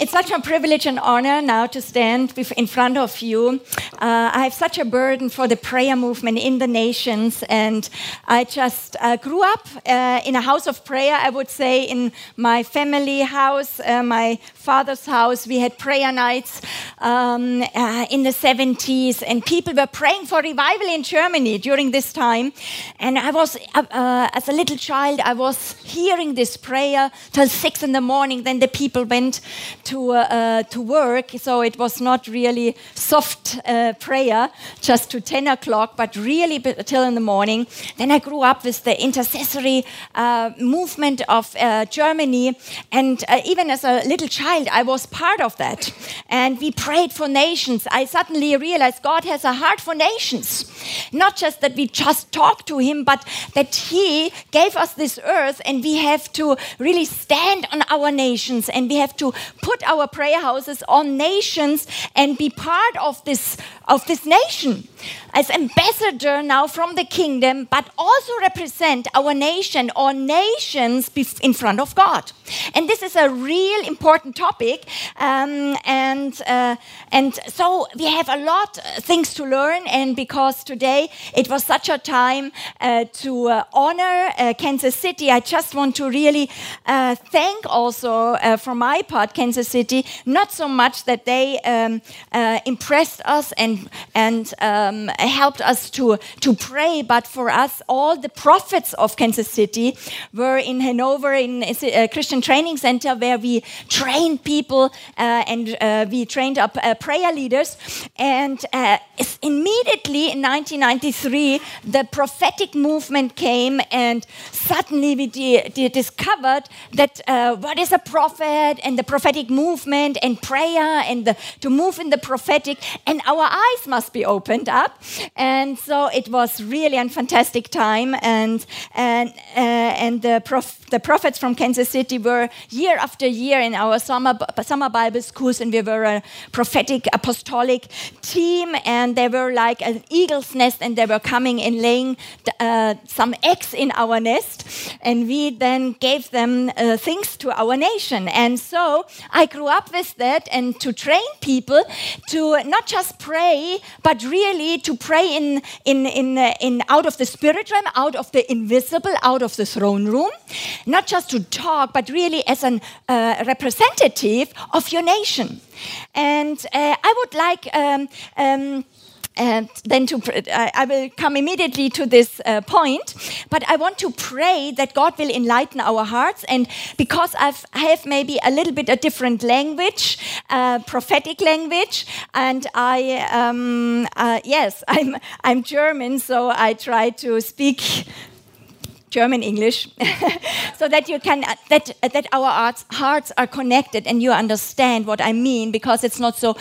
it's such a privilege and honor now to stand in front of you. Uh, I have such a burden for the prayer movement in the nations, and I just uh, grew up uh, in a house of prayer. I would say in my family house, uh, my father's house, we had prayer nights um, uh, in the 70s, and people were praying for revival in Germany during this time. And I was, uh, as a little child, I was hearing this prayer till six in the morning. Then the people went to, to work. So it was not really soft uh, prayer just to 10 o'clock, but really till in the morning. Then I grew up with the intercessory uh, movement of uh, Germany. And uh, even as a little child, I was part of that. And we prayed for nations. I suddenly realized God has a heart for nations. Not just that we just talk to Him, but that He gave us this earth and we have to really stand on our nations and we have to put put our prayer houses on nations and be part of this, of this nation as ambassador now from the kingdom, but also represent our nation or nations in front of God. And this is a real important topic. Um, and, uh, and so we have a lot of uh, things to learn. And because today it was such a time uh, to uh, honor uh, Kansas City, I just want to really uh, thank also from my part Kansas City, not so much that they um, impressed us and, and um, helped us to, to pray, but for us, all the prophets of Kansas City were in Hanover in a Christian training center where we trained people uh, and uh, we trained up uh, prayer leaders. And uh, immediately in 1993, the prophetic movement came, and suddenly we discovered that uh, what is a prophet and the prophetic movement and prayer and the, to move in the prophetic, and our eyes must be opened up. And so it was really a fantastic time. And, and, uh, and the, prof the prophets from Kansas City were year after year in our summer, summer Bible schools, and we were a prophetic apostolic team. And they were like an eagle's nest, and they were coming and laying uh, some eggs in our nest. And we then gave them uh, things to our nation. And so I grew up with that and to train people to not just pray, but really to pray in, in, in, uh, in out of the spirit realm, out of the invisible, out of the throne room, not just to talk, but really as a uh, representative of your nation. And uh, I would like. Um, um, and then to I will come immediately to this uh, point, but I want to pray that God will enlighten our hearts. And because I've, I have maybe a little bit a different language, uh, prophetic language, and I um, uh, yes, I'm I'm German, so I try to speak German English, so that you can uh, that uh, that our arts, hearts are connected and you understand what I mean because it's not so.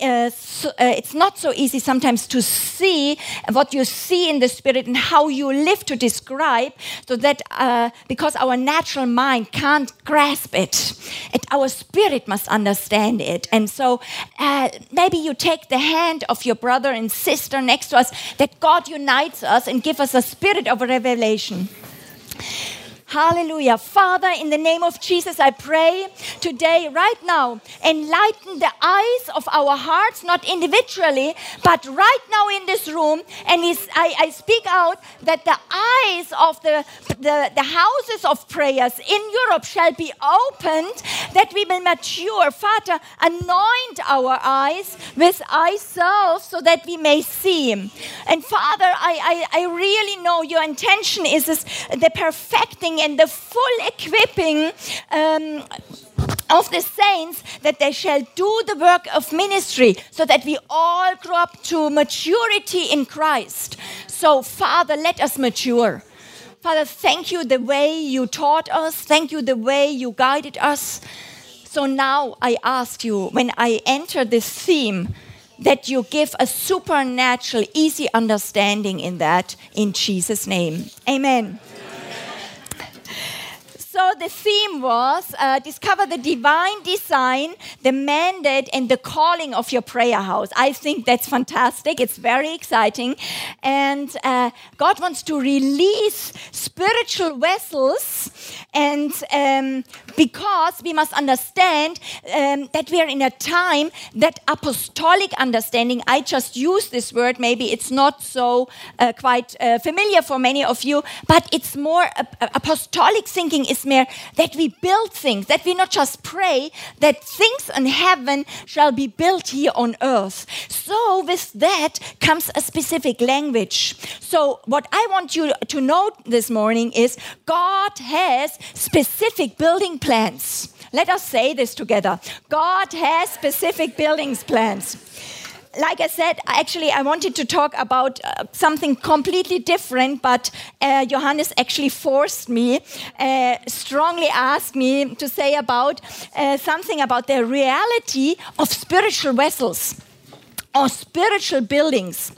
Uh, uh, it's not so easy sometimes to see what you see in the spirit and how you live to describe, so that uh, because our natural mind can't grasp it, it, our spirit must understand it. And so uh, maybe you take the hand of your brother and sister next to us, that God unites us and give us a spirit of revelation. Hallelujah. Father, in the name of Jesus, I pray today, right now, enlighten the eyes of our hearts, not individually, but right now in this room. And I, I speak out that the eyes of the, the, the houses of prayers in Europe shall be opened, that we will mature. Father, anoint our eyes with salve so that we may see. And Father, I, I, I really know your intention is the perfecting and the full equipping um, of the saints that they shall do the work of ministry so that we all grow up to maturity in Christ. So, Father, let us mature. Father, thank you the way you taught us, thank you the way you guided us. So now I ask you, when I enter this theme, that you give a supernatural, easy understanding in that in Jesus' name. Amen. So the theme was uh, discover the divine design, the mandate, and the calling of your prayer house. I think that's fantastic. It's very exciting. And uh, God wants to release spiritual vessels and um, because we must understand um, that we are in a time that apostolic understanding, I just use this word, maybe it's not so uh, quite uh, familiar for many of you, but it's more uh, apostolic thinking is more that we build things, that we not just pray, that things in heaven shall be built here on earth. So, with that comes a specific language. So, what I want you to note this morning is God has specific building plans. Let us say this together. God has specific buildings plans. Like I said, actually, I wanted to talk about uh, something completely different, but uh, Johannes actually forced me, uh, strongly asked me to say about uh, something about the reality of spiritual vessels or spiritual buildings.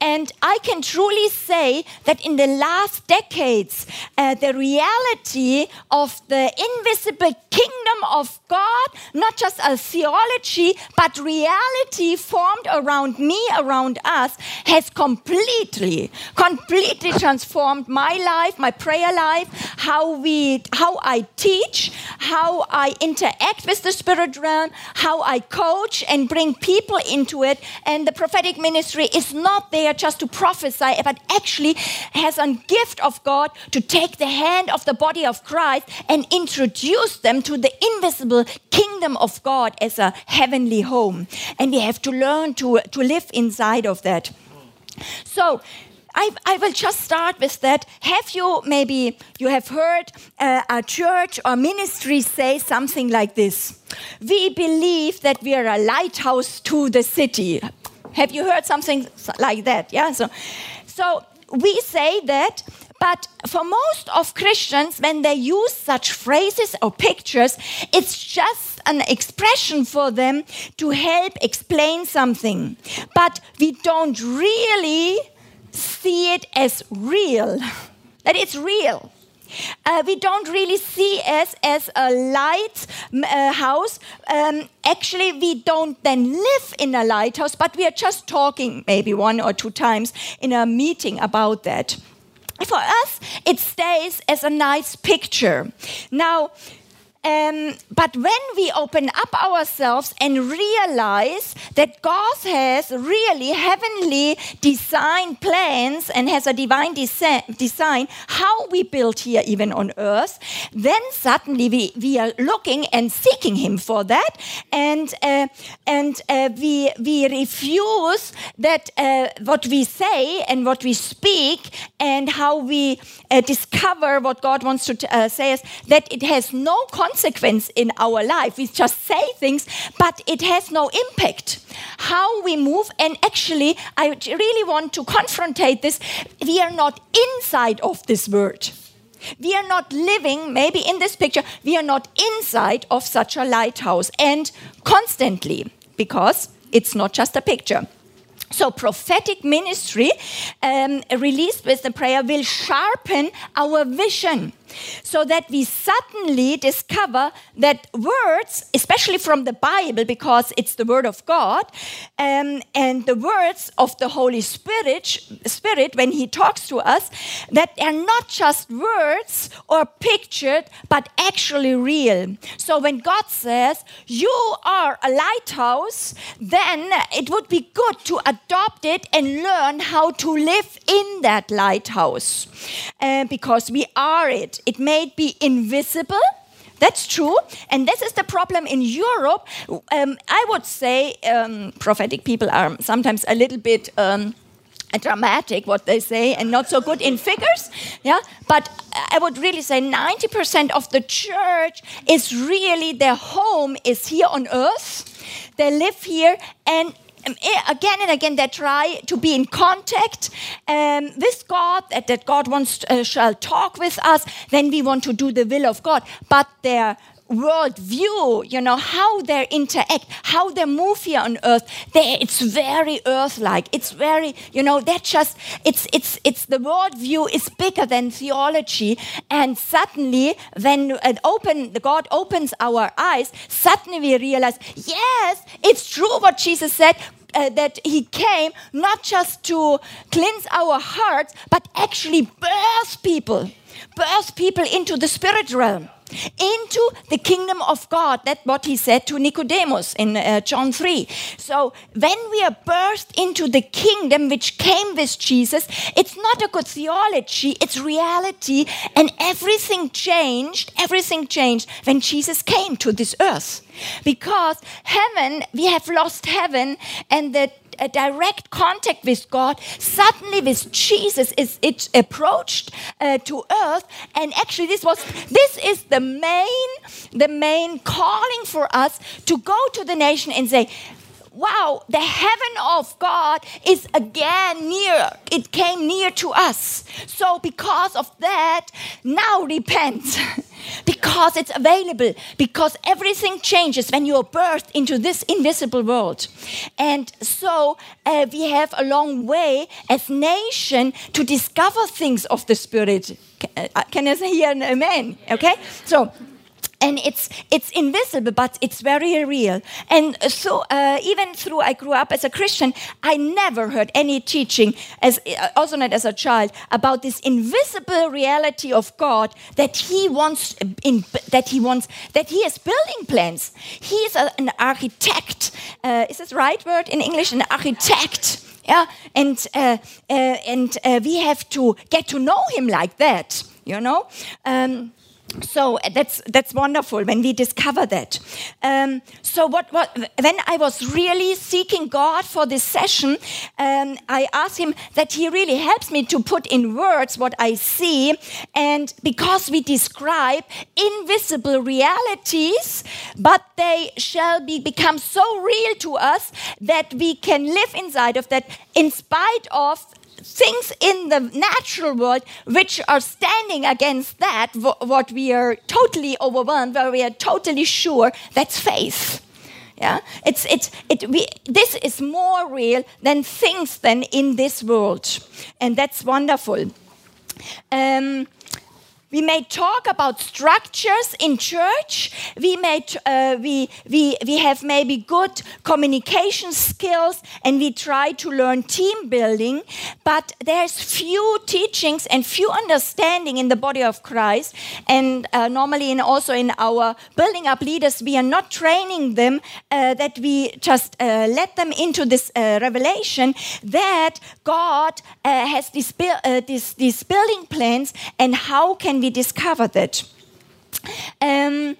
And I can truly say that in the last decades, uh, the reality of the invisible kingdom of God, not just a theology, but reality formed around me, around us, has completely, completely transformed my life, my prayer life, how we, how I teach, how I interact with the spirit realm, how I coach and bring people into it and the prophetic ministry is not there just to prophesy, but actually has a gift of God to take the hand of the body of Christ and introduce them to the invisible kingdom of God as a heavenly home. And we have to learn to, to live inside of that. So, I, I, will just start with that. Have you maybe you have heard uh, a church or ministry say something like this? We believe that we are a lighthouse to the city. Have you heard something like that? Yeah. So, so we say that, but for most of Christians, when they use such phrases or pictures, it's just an expression for them to help explain something. But we don't really see it as real. That it's real. Uh, we don't really see us as a light uh, house. Um, actually, we don't then live in a lighthouse, but we are just talking maybe one or two times in a meeting about that. For us, it stays as a nice picture. Now, um, but when we open up ourselves and realize that God has really heavenly design plans and has a divine design how we build here even on earth, then suddenly we, we are looking and seeking Him for that, and uh, and uh, we we refuse that uh, what we say and what we speak and how we uh, discover what God wants to uh, say us that it has no consequence consequence in our life. We just say things, but it has no impact. How we move, and actually, I really want to confrontate this. We are not inside of this word. We are not living, maybe in this picture, we are not inside of such a lighthouse and constantly because it's not just a picture. So, prophetic ministry um, released with the prayer will sharpen our vision so that we suddenly discover that words, especially from the Bible, because it's the Word of God, um, and the words of the Holy Spirit, Spirit, when He talks to us, that they are not just words or pictured, but actually real. So when God says, You are a lighthouse, then it would be good to adopt it and learn how to live in that lighthouse uh, because we are it. It may be invisible. That's true. And this is the problem in Europe. Um, I would say um, prophetic people are sometimes a little bit. Um, dramatic what they say and not so good in figures yeah but i would really say 90% of the church is really their home is here on earth they live here and again and again they try to be in contact um, with God, that, that God wants uh, shall talk with us, then we want to do the will of God. But their world view, you know, how they interact, how they move here on earth, they, it's very earth-like. It's very, you know, that just, it's, it's, it's the world view is bigger than theology. And suddenly, when uh, open, God opens our eyes, suddenly we realize, yes, it's true what Jesus said. Uh, that he came not just to cleanse our hearts, but actually birth people, birth people into the spirit realm. Into the kingdom of God. That's what he said to Nicodemus in uh, John 3. So when we are birthed into the kingdom which came with Jesus, it's not a good theology, it's reality. And everything changed, everything changed when Jesus came to this earth. Because heaven, we have lost heaven, and the a direct contact with God, suddenly with Jesus is it approached uh, to earth, and actually this was this is the main the main calling for us to go to the nation and say, wow, the heaven of God is again near. It came near to us. So, because of that, now repent. because it's available. Because everything changes when you are birthed into this invisible world. And so, uh, we have a long way as nation to discover things of the Spirit. Can uh, I hear an amen? Okay? So, and it's it's invisible but it's very real. And so uh, even through i grew up as a christian i never heard any teaching as uh, also not as a child about this invisible reality of god that he wants in, that he wants that he has building plans. He is a, an architect. Uh, is this right word in english? An architect. Yeah? And uh, uh, and uh, we have to get to know him like that you know? Um, so that's that's wonderful when we discover that. Um, so what, what when I was really seeking God for this session, um, I asked Him that He really helps me to put in words what I see, and because we describe invisible realities, but they shall be become so real to us that we can live inside of that, in spite of things in the natural world which are standing against that, what we are totally overwhelmed, where we are totally sure that's faith. Yeah, it's it's it. We, this is more real than things than in this world, and that's wonderful. Um, we may talk about structures in church. We may uh, we we we have maybe good communication skills, and we try to learn team building. But there's few teachings and few understanding in the body of Christ. And uh, normally, in also in our building up leaders, we are not training them uh, that we just uh, let them into this uh, revelation that God uh, has these, this, these building plans, and how can we discover that. Um,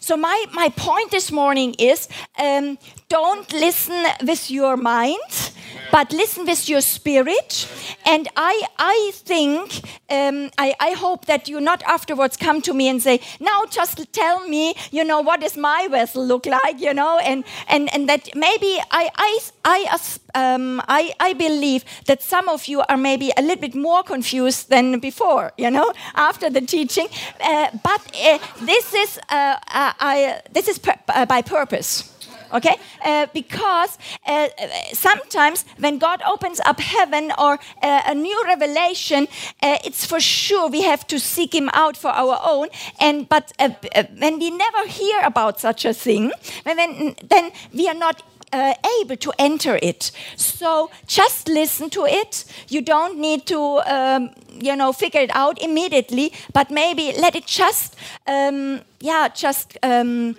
so my, my point this morning is um, don't listen with your mind, but listen with your spirit. And I, I think, um, I, I hope that you not afterwards come to me and say, now just tell me, you know, what does my vessel look like, you know, and, and, and that maybe I, I, I, um, I, I believe that some of you are maybe a little bit more confused than before, you know, after the teaching. Uh, but uh, this is, uh, I, this is uh, by purpose okay? Uh, because uh, sometimes when God opens up heaven or uh, a new revelation, uh, it's for sure we have to seek Him out for our own. And but uh, uh, when we never hear about such a thing, when, then we are not uh, able to enter it. So just listen to it. You don't need to, um, you know, figure it out immediately, but maybe let it just, um, yeah, just. Um,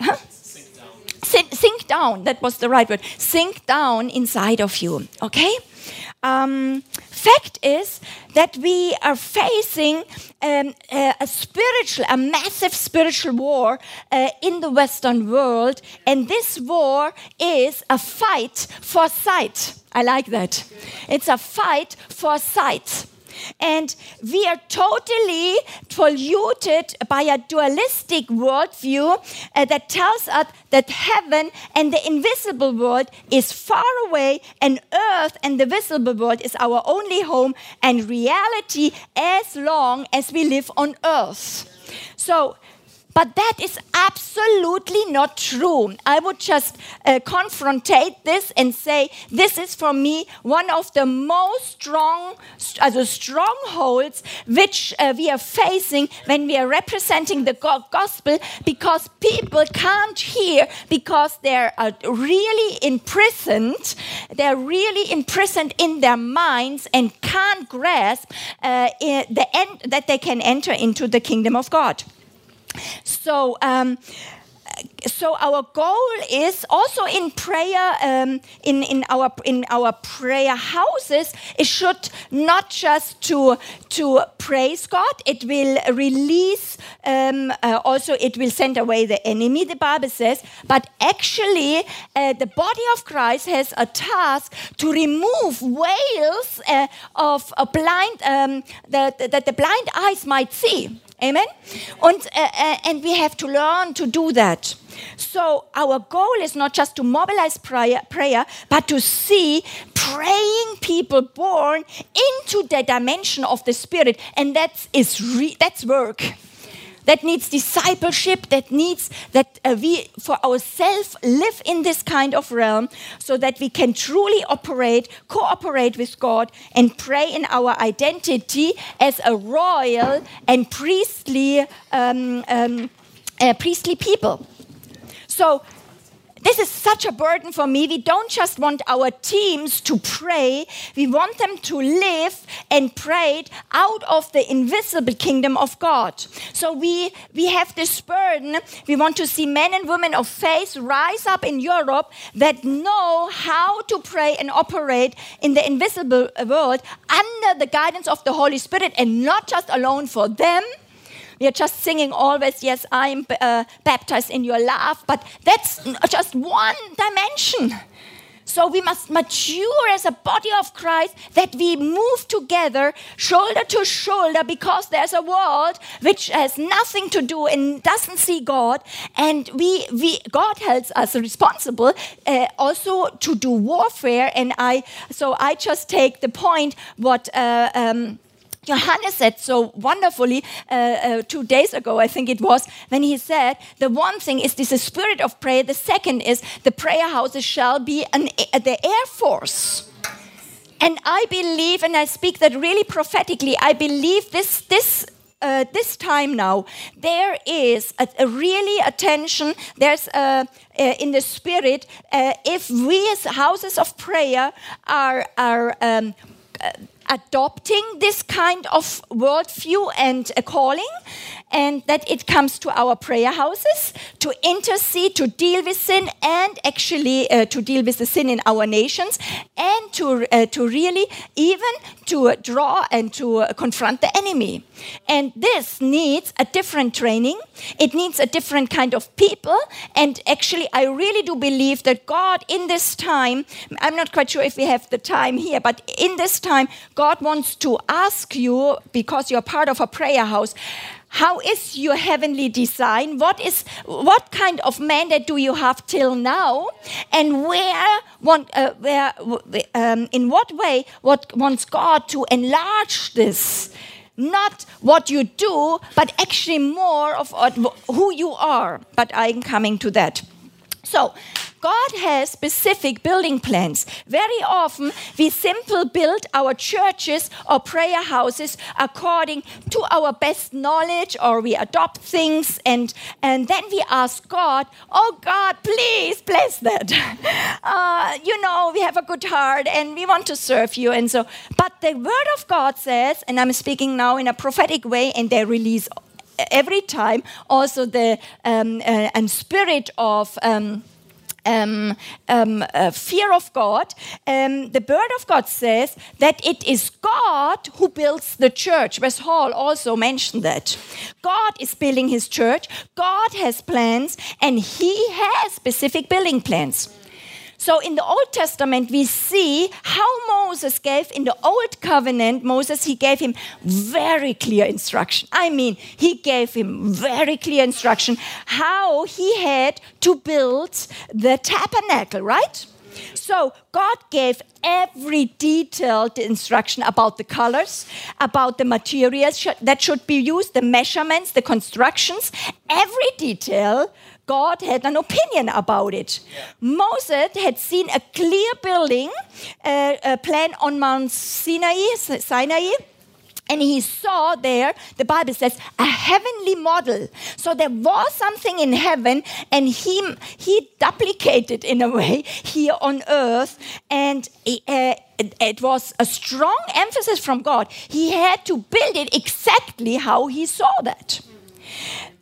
huh? Sink, down. That was the right word. Sink down inside of you. Okay? Um, fact is that we are facing um, a, a, spiritual, a massive spiritual war uh, in the Western world, and this war is a fight for sight. I like that. It's a fight for sight. And we are totally polluted by a dualistic worldview uh, that tells us that heaven and the invisible world is far away, and earth and the visible world is our only home and reality as long as we live on earth. So, but that is absolutely not true. I would just uh, confrontate this and say this is for me one of the most strong, also strongholds which uh, we are facing when we are representing the gospel because people can't hear because they're uh, really imprisoned. They're really imprisoned in their minds and can't grasp uh, the end that they can enter into the kingdom of God. So, um, so our goal is also in prayer um, in, in our in our prayer houses it should not just to to praise god it will release um, uh, also it will send away the enemy the bible says but actually uh, the body of christ has a task to remove veils uh, of a blind um, that, that the blind eyes might see Amen. And, uh, uh, and we have to learn to do that. So our goal is not just to mobilize prayer, prayer, but to see praying people born into the dimension of the Spirit, and that's re- that's work that needs discipleship, that needs that uh, we, for ourselves, live in this kind of realm so that we can truly operate, cooperate with God, and pray in our identity as a royal and priestly, um, um, uh, priestly people. So this is such a burden for me. We don't just want our teams to pray, we want them to live and pray out of the invisible kingdom of God. So we, we have this burden. We want to see men and women of faith rise up in Europe that know how to pray and operate in the invisible world under the guidance of the Holy Spirit and not just alone for them we are just singing always, yes, I'm uh, baptized in your love, but that's just one dimension. So we must mature as a body of Christ that we move together shoulder to shoulder because there's a world which has nothing to do and doesn't see God. And we, we God holds us responsible uh, also to do warfare. And I, so I just take the point what. Uh, um, Johannes said so wonderfully uh, uh, two days ago, I think it was, when he said, The one thing is this a spirit of prayer, the second is the prayer houses shall be an, uh, the air force. And I believe, and I speak that really prophetically, I believe this, this uh, this time now, there is a, a really attention. There's a, uh, in the spirit. Uh, if we as houses of prayer are are um, uh, adopting this kind of worldview and a calling, and that it comes to our prayer houses to intercede, to deal with sin, and actually uh, to deal with the sin in our nations, and to, uh, to really even to draw and to confront the enemy. And this needs a different training, it needs a different kind of people, and actually, I really do believe that God in this time, I'm not quite sure if we have the time here, but in this time, God wants to ask you, because you're part of a prayer house, how is your heavenly design? What is what kind of mandate do you have till now? And where, want, uh, where, um, in what way, what wants God to enlarge this? Not what you do, but actually more of who you are. But I'm coming to that. So God has specific building plans. Very often, we simply build our churches or prayer houses according to our best knowledge, or we adopt things, and, and then we ask God, Oh God, please bless that. Uh, you know, we have a good heart and we want to serve you. And so, but the Word of God says, and I'm speaking now in a prophetic way, and they release every time also the um, uh, and spirit of. Um, um, um, uh, fear of God, um, the Word of God says that it is God who builds the church. Wes Hall also mentioned that. God is building his church, God has plans, and he has specific building plans. So in the Old Testament, we see how Moses gave in the Old Covenant, Moses, he gave him very clear instruction. I mean, he gave him very clear instruction how he had to build the tabernacle, right? So God gave every detailed instruction about the colors, about the materials that should be used, the measurements, the constructions, every detail God had an opinion about it. Yeah. Moses had seen a clear building uh, a plan on Mount Sinai, Sinai and he saw there, the Bible says, a heavenly model. So there was something in heaven, and he, he duplicated in a way here on earth. And uh, it, it was a strong emphasis from God. He had to build it exactly how he saw that.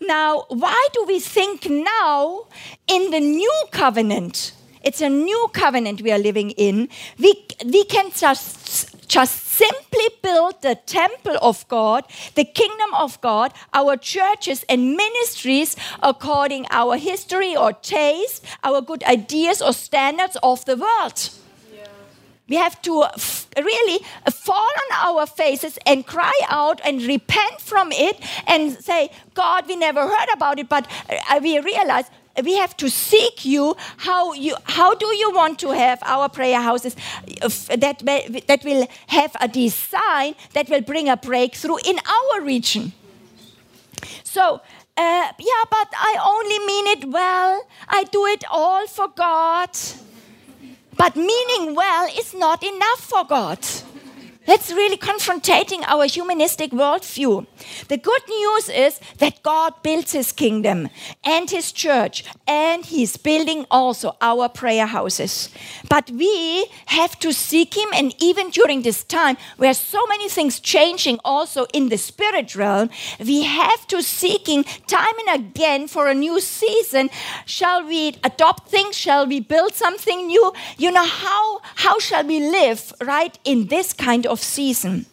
Now, why do we think now in the new covenant? It's a new covenant we are living in. We, we can just, just simply build the temple of God, the kingdom of God, our churches and ministries according our history or taste, our good ideas or standards of the world. We have to really fall on our faces and cry out and repent from it and say, God, we never heard about it, but uh, we realize we have to seek you how you how do you want to have our prayer houses that that will have a design that will bring a breakthrough in our region. So uh, yeah but i only mean it well. I do it all for god but meaning well is not enough for God. That's really confronting our humanistic worldview. The good news is that God builds his kingdom and his church, and he's building also our prayer houses. But we have to seek him, and even during this time, where so many things changing also in the spirit realm, we have to seek him time and again for a new season. Shall we adopt things? Shall we build something new? You know, how, how shall we live right in this kind of of season.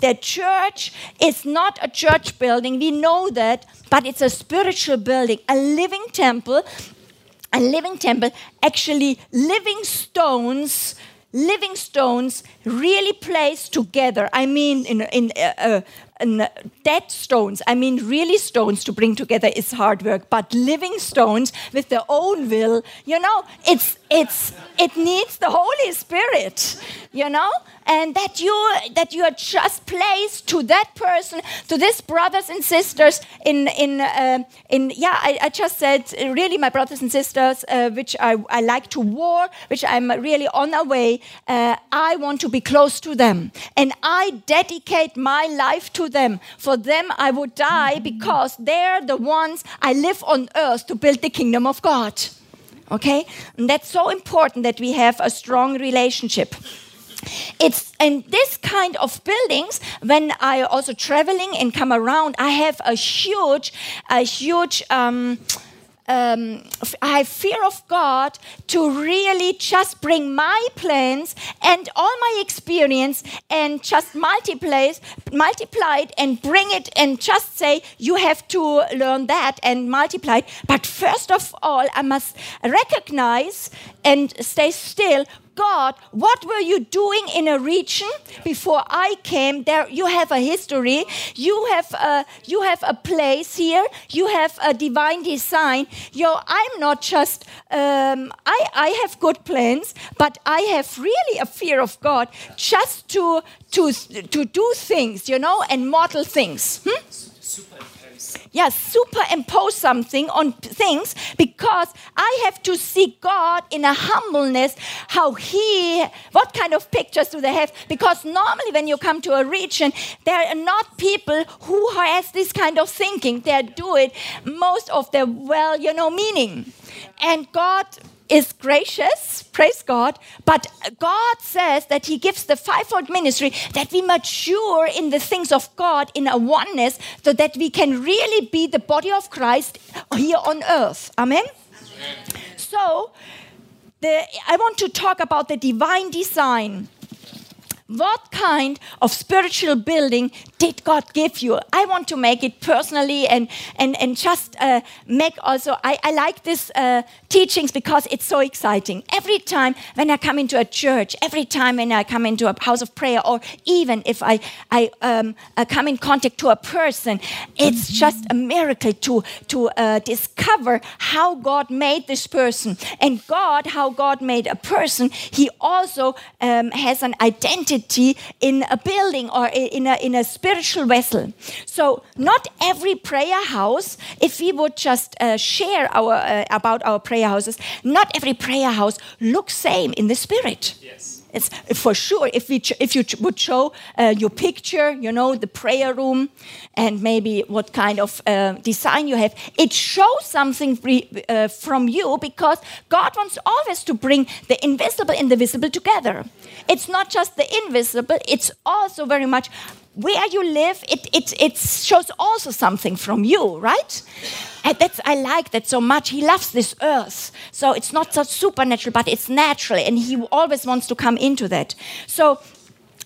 The church is not a church building, we know that, but it's a spiritual building, a living temple. A living temple, actually, living stones living stones really placed together. I mean, in, in uh, uh, and dead stones, I mean, really stones to bring together is hard work, but living stones with their own will, you know, it's, it's, it needs the Holy Spirit, you know, and that you, that you are just placed to that person, to this brothers and sisters in, in, uh, in yeah, I, I, just said, really, my brothers and sisters, uh, which I, I like to war, which I'm really on a way, uh, I want to be close to them. And I dedicate my life to them. For them, I would die because they're the ones I live on earth to build the kingdom of God. Okay? And that's so important that we have a strong relationship. It's in this kind of buildings when I also traveling and come around, I have a huge, a huge um, um, I fear of God to really just bring my plans and all my experience and just multiply, multiply it and bring it and just say, you have to learn that and multiply it. But first of all, I must recognize and stay still God, what were you doing in a region before I came? There, you have a history. You have a, you have a place here. You have a divine design. Yo, I'm not just. Um, I I have good plans, but I have really a fear of God, just to to to do things, you know, and model things. Hmm? Yeah, superimpose something on things because I have to see God in a humbleness, how He, what kind of pictures do they have? Because normally when you come to a region, there are not people who has this kind of thinking. They do it most of the well, you know, meaning. And God is gracious, praise God, but God says that He gives the fivefold ministry that we mature in the things of God in a oneness so that we can really be the body of Christ here on earth. Amen? Amen. So, the, I want to talk about the divine design what kind of spiritual building did God give you? I want to make it personally and, and, and just uh, make also, I, I like this uh, teachings because it's so exciting. Every time when I come into a church, every time when I come into a house of prayer, or even if I, I, um, I come in contact to a person, it's just a miracle to, to uh, discover how God made this person. And God, how God made a person, He also um, has an identity in a building or in a, in a spiritual vessel. So, not every prayer house, if we would just uh, share our, uh, about our prayer houses, not every prayer house looks same in the spirit. Yes. It's for sure if we if you would show uh, your picture, you know, the prayer room, and maybe what kind of uh, design you have, it shows something uh, from you because God wants always to bring the invisible and the visible together. It's not just the invisible; it's also very much where you live, it, it, it shows also something from you, right? And that's I like that so much. He loves this earth, so it's not so supernatural, but it's natural, and he always wants to come into that. So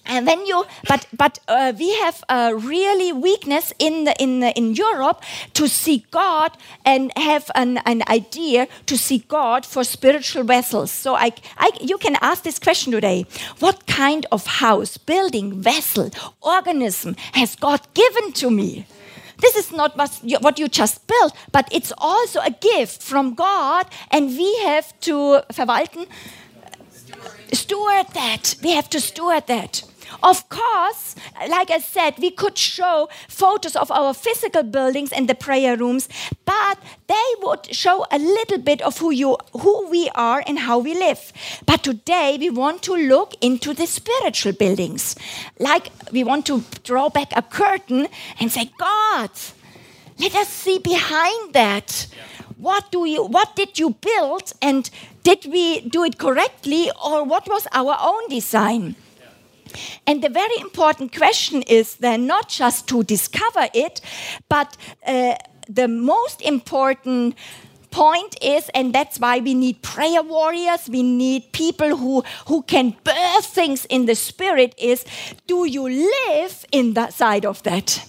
and then you but but uh, we have a really weakness in the, in the, in Europe to see God and have an, an idea to see God for spiritual vessels so I, I you can ask this question today what kind of house building vessel organism has God given to me this is not what you just built, but it's also a gift from God, and we have to verwalten, steward that. We have to steward that. Of course, like I said, we could show photos of our physical buildings and the prayer rooms, but they would show a little bit of who you who we are and how we live. But today we want to look into the spiritual buildings. Like we want to draw back a curtain and say, God, let us see behind that. What do you what did you build and did we do it correctly or what was our own design? And the very important question is then not just to discover it, but uh, the most important point is and that's why we need prayer warriors we need people who who can birth things in the spirit is do you live in that side of that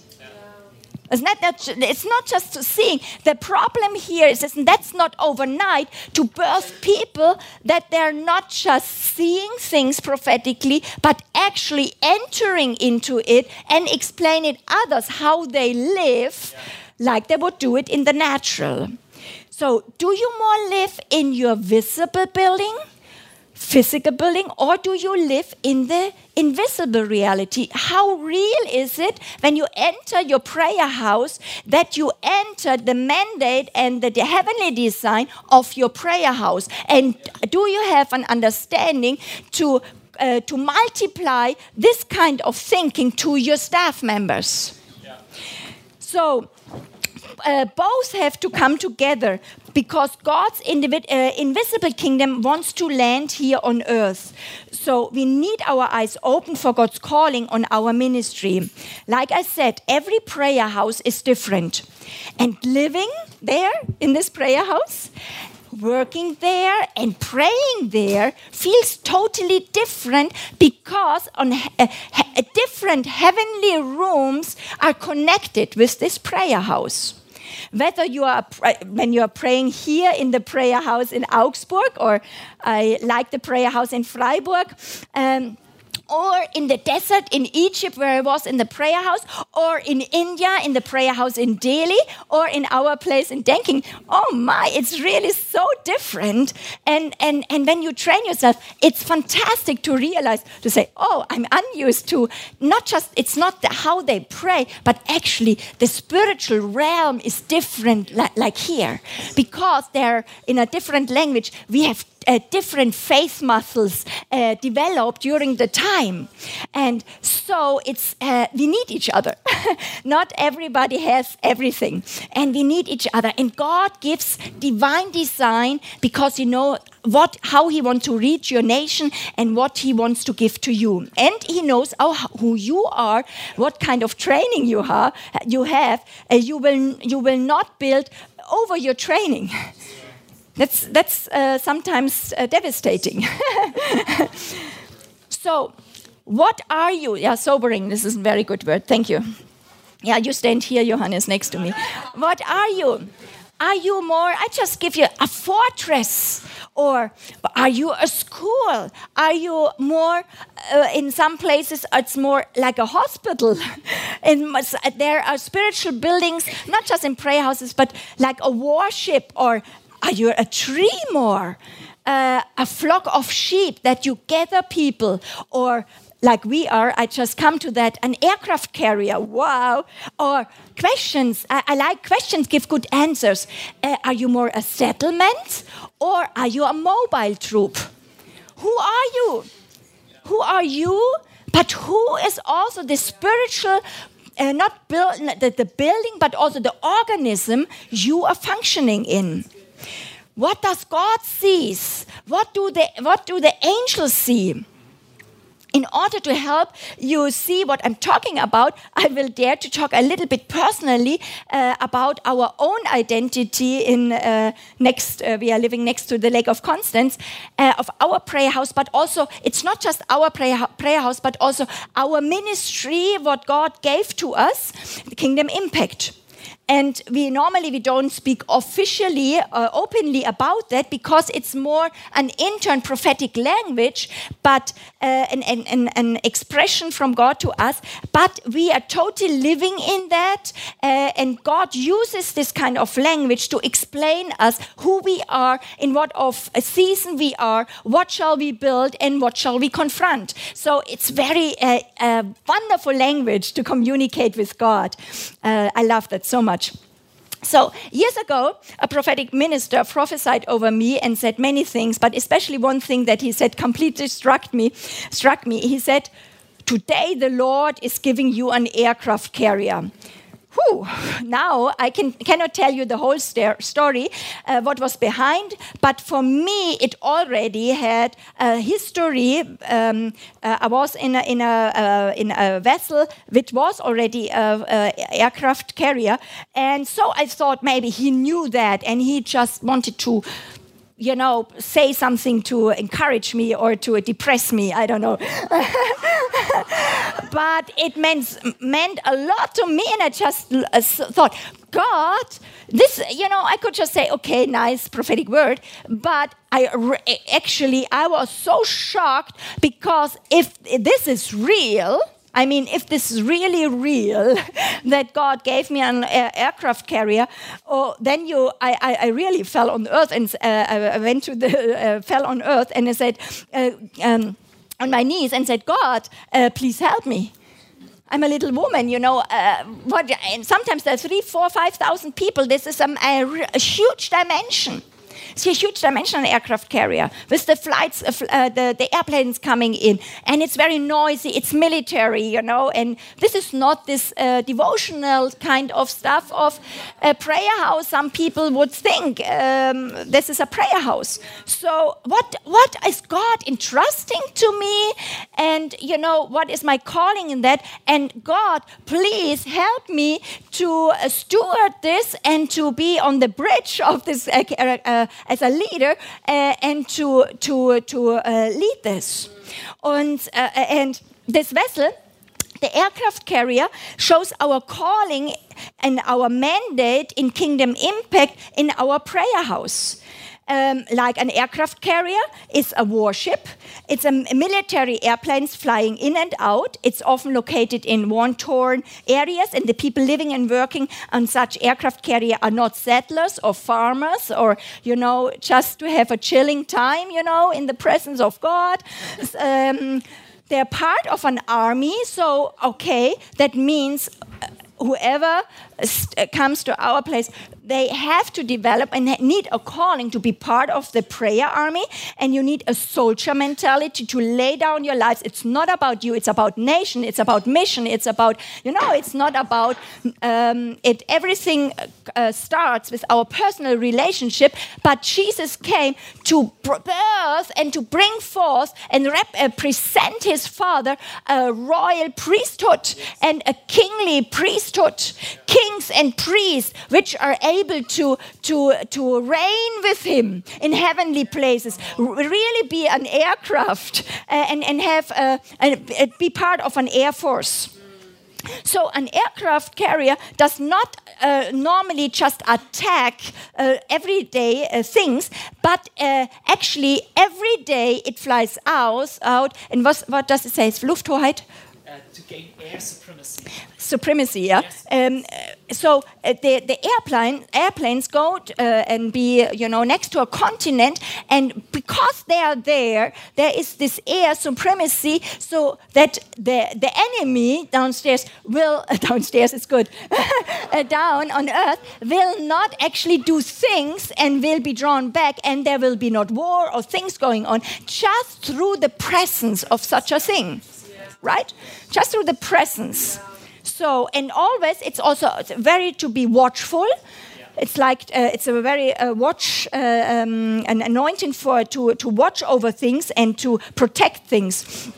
it's not, it's not just to seeing. The problem here is, that's not overnight to birth people that they're not just seeing things prophetically, but actually entering into it and explaining others how they live like they would do it in the natural. So, do you more live in your visible building? Physical building or do you live in the invisible reality? How real is it when you enter your prayer house that you enter the mandate and the, heavenly design of your prayer house? And do you have an understanding to uh, to multiply this kind of thinking to your staff members? Yeah. So uh, both have to come together because God's uh, invisible kingdom wants to land here on earth. So we need our eyes open for God's calling on our ministry. Like I said, every prayer house is different. And living there in this prayer house, working there and praying there feels totally different because on uh, different heavenly rooms are connected with this prayer house whether you are when you are praying here in the prayer house in Augsburg or I like the prayer house in Freiburg. Um, or in the desert in Egypt, where I was in the prayer house, or in India in the prayer house in Delhi, or in our place in Denking. Oh my, it's really so different. And, and, and when you train yourself, it's fantastic to realize, to say, oh, I'm unused to not just, it's not the, how they pray, but actually the spiritual realm is different, like, like here, because they're in a different language. We have uh, different faith muscles uh, develop during the time. And so it's, uh, we need each other. Not everybody has everything. And we need each other. And God gives divine design because you know what, how He wants to reach your nation and what He wants to give to you. And He knows how, who you are, what kind of training you have. You have. Uh, you will you will not build over your training. That's, that's uh, sometimes uh, devastating. so, what are you? Yeah, sobering. This is a very good word. Thank you. Yeah, you stand here, Johannes, next to me. What are you? Are you more, I just give you a fortress? Or are you a school? Are you more, uh, in some places, it's more like a hospital. in, there are spiritual buildings, not just in prayer houses, but like a warship or are you a tree more? Uh, a flock of sheep that you gather people or like we are, I just come to that, an aircraft carrier, wow. Or questions, I, I like questions, give good answers. Uh, are you more a settlement or are you a mobile troop? Who are you? Who are you? But who is also the spiritual, uh, not build, the, the building, but also the organism you are functioning in? What does God sees? What do the, what do the angels see? in order to help you see what I'm talking about, I will dare to talk a little bit personally uh, about our own identity in uh, next. Uh, we are living next to the Lake of Constance uh, of our prayer house, but also it's not just our prayer, prayer house, but also our ministry, what God gave to us, the Kingdom Impact and we normally we don't speak officially uh, openly about that because it's more an intern prophetic language but uh, an, an, an, expression from god to us. But we are totally living in that uh, and god uses this kind of language to explain us who we are in what of a season we are what shall we build and what shall we confront. So it's very uh, wonderful language to communicate with god. Uh, i love that so much much. So, years ago, a prophetic minister prophesied over me and said many things, but especially one thing that he said completely struck me. Struck me. He said, Today the Lord is giving you an aircraft carrier whew, now I can, cannot tell you the whole story, uh, what was behind, but for me, it already had a history. Um, uh, I was in a, in, a, uh, in a vessel which was already an aircraft carrier, and so I thought maybe he knew that and he just wanted to you know, say something to encourage me or to depress me. I don't know. but it meant, meant a lot to me, and I just uh, thought, God, this, you know, I could just say, okay, nice prophetic word, but I actually, I was so shocked because if this is real, I mean, if this is really real, that God gave me an aircraft carrier, oh, then you, I, I, I, really fell on earth and uh, I went to the, uh, fell on earth and I said, uh, um, on my knees and said, God, uh, please help me. I'm a little woman, you know. Uh, what, and sometimes there's three, four, five thousand people. This is a, a huge dimension. It's a huge dimensional aircraft carrier with the flights, uh, uh, the, the airplanes coming in. And it's very noisy, it's military, you know. And this is not this uh, devotional kind of stuff of a prayer house. Some people would think um, this is a prayer house. So, what, what is God entrusting to me? And, you know, what is my calling in that? And God, please help me to uh, steward this and to be on the bridge of this uh, uh, as a leader uh, and to, to, to uh, lead this. And, uh, and this vessel, the aircraft carrier, shows our calling and our mandate in kingdom impact in our prayer house um, like an aircraft carrier is a warship. It's a military airplanes flying in and out. It's often located in war-torn areas, and the people living and working on such aircraft carrier are not settlers or farmers or, you know, just to have a chilling time, you know, in the presence of God. Um, they're part of an army, so okay, that means uh, whoever comes to our place they have to develop and need a calling to be part of the prayer army and you need a soldier mentality to lay down your lives. It's not about you it's about nation it's about mission it's about you know it's not about um, it everything uh, starts with our personal relationship but jesus came to birth and to bring forth and represent his father a royal priesthood and a kingly priesthood. Kings and priests which are able able to, to, to reign with him in heavenly places, really be an aircraft uh, and, and have a, a, be part of an air force. So, an aircraft carrier does not uh, normally just attack uh, everyday uh, things, but uh, actually every day it flies out. out and what, what does it say? It's Lufthoheit? Uh, to gain air supremacy. Supremacy, yeah. Yes. Um, so uh, the the airplane airplanes go uh, and be you know next to a continent, and because they are there, there is this air supremacy, so that the the enemy downstairs will downstairs is good uh, down on earth will not actually do things and will be drawn back, and there will be not war or things going on just through the presence of such a thing right? Just through the presence. So, and always it's also very to be watchful. It's like uh, it's a very uh, watch, uh, um, an anointing for to to watch over things and to protect things.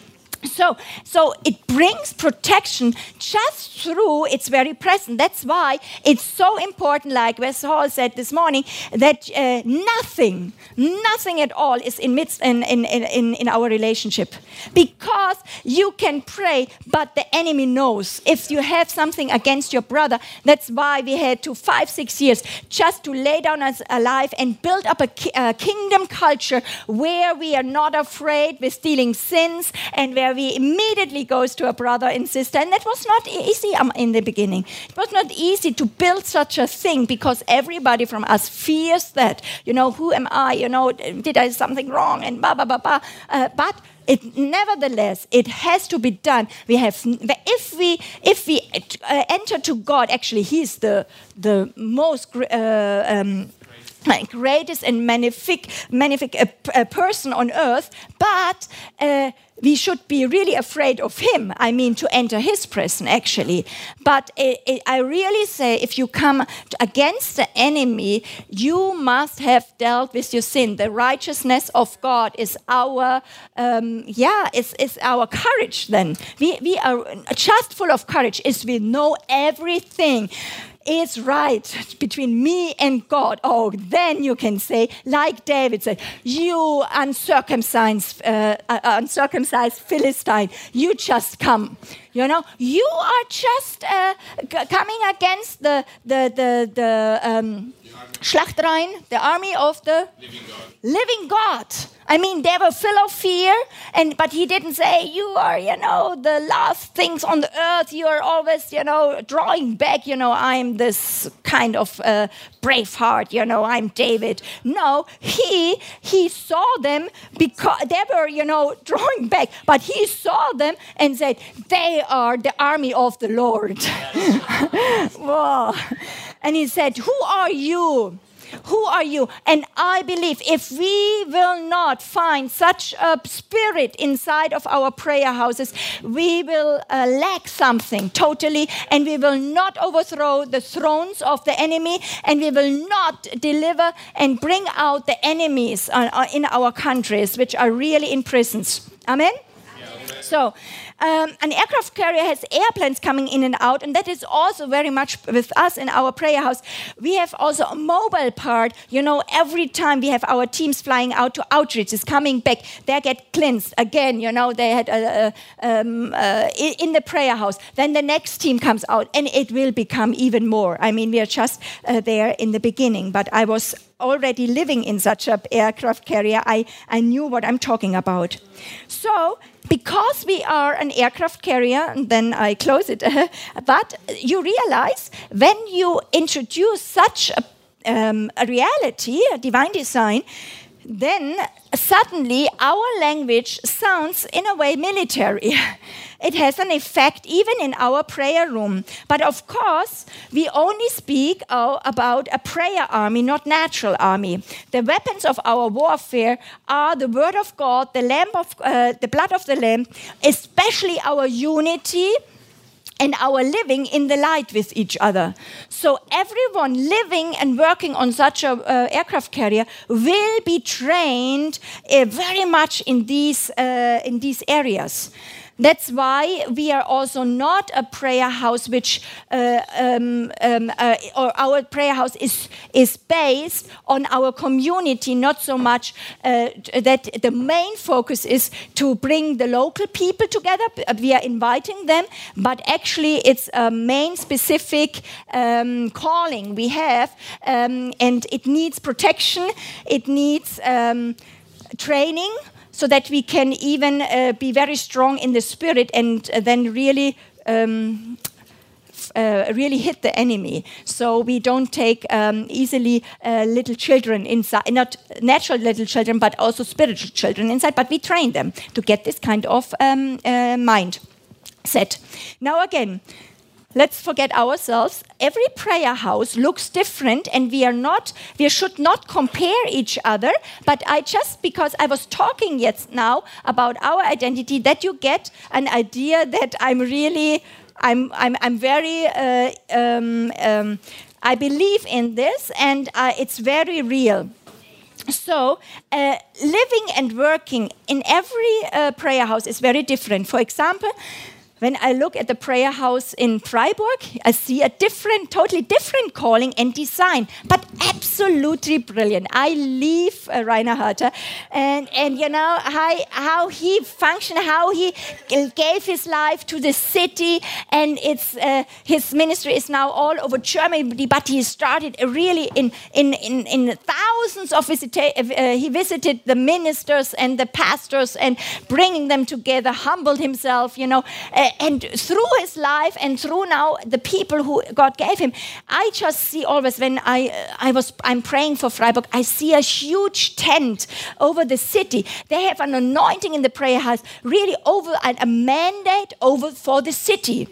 So, so it brings protection just through its very presence. That's why it's so important, like Wes Hall said this morning, that uh, nothing, nothing at all is in, midst, in, in, in, in our relationship. Because you can pray, but the enemy knows. If you have something against your brother, that's why we had to five, six years just to lay down as alive and build up a, ki- a kingdom culture where we are not afraid with stealing sins and where we immediately goes to a brother and sister. And that was not easy um, in the beginning. It was not easy to build such a thing because everybody from us fears that. You know, who am I? You know, did I something wrong? And blah, blah, blah, blah. Uh, but it, nevertheless, it has to be done. We have, if we, if we uh, enter to God, actually, He's the, the most uh, um, greatest and magnific, magnific uh, person on earth, but uh, we should be really afraid of him. I mean, to enter his prison, actually. But it, it, I really say, if you come against the enemy, you must have dealt with your sin. The righteousness of God is our, um, yeah, is, is our courage. Then we we are just full of courage. Is we know everything is right between me and God, oh, then you can say, like David said, you uncircumcised, uh, uh, uncircumcised Philistine, you just come. You know, you are just uh, coming against the the the the um, Schlachtrein, the army of the living God. living God. I mean, they were full of fear, and but he didn't say, "You are, you know, the last things on the earth. You are always, you know, drawing back. You know, I'm this kind of uh, brave heart. You know, I'm David." No, he he saw them because they were, you know, drawing back, but he saw them and said, "They are the army of the Lord." Wow. And he said, Who are you? Who are you? And I believe if we will not find such a spirit inside of our prayer houses, we will uh, lack something totally, and we will not overthrow the thrones of the enemy, and we will not deliver and bring out the enemies uh, uh in our countries, which are really in prisons. Amen? So, um, an aircraft carrier has airplanes coming in and out, and that is also very much with us in our prayer house. We have also a mobile part. You know, every time we have our teams flying out to outreach, outreaches, coming back, they get cleansed again. You know, they had a, a, um, uh, in the prayer house. Then the next team comes out, and it will become even more. I mean, we are just uh, there in the beginning, but I was already living in such an aircraft carrier. I, I knew what I'm talking about. So because we are an aircraft carrier, and then I close it, but you realize when you introduce such a, um, a reality, a divine design, then suddenly our language sounds in a way military. it has an effect even in our prayer room. But of course, we only speak about a prayer army, not natural army. The weapons of our warfare are the word of God, the lamb of uh, the blood of the lamb, especially our unity and our living in the light with each other. So everyone living and working on such an uh, aircraft carrier will be trained uh, very much in these uh, in these areas. That's why we are also not a prayer house which, uh, um, um, uh, or our prayer house is, is based on our community, not so much uh, that the main focus is to bring the local people together. We are inviting them, but actually it's a main specific um, calling we have, um, and it needs protection, it needs um, training so that we can even uh, be very strong in the spirit and uh, then really. Um, uh, really hit the enemy. So we don't take um, easily uh, little children inside, not natural little children, but also spiritual children inside. But we train them to get this kind of um, uh, mind set. Now again, let's forget ourselves. Every prayer house looks different and we are not we should not compare each other. But i just because i was talking yet now about our identity that you get an idea that i'm really i'm i'm, I'm very uh, um, um, i believe in this and uh, it's very real. So uh, living and working in every uh, prayer house is very different. For example, when I look at the prayer house in Freiburg, I see a different, totally different calling and design, but absolutely brilliant. I leave uh, Rainer Harter and, and you know how, how he functioned, how he gave his life to the city, and it's uh, his ministry is now all over Germany. But he started really in in in, in thousands of visita- uh, he visited the ministers and the pastors and bringing them together, humbled himself, you know. And through his life and through now the people who God gave him, I just see always when I uh, I was I'm praying for Freiburg, I see a huge tent over the city. They have an anointing in the prayer house, really over a mandate over for the city.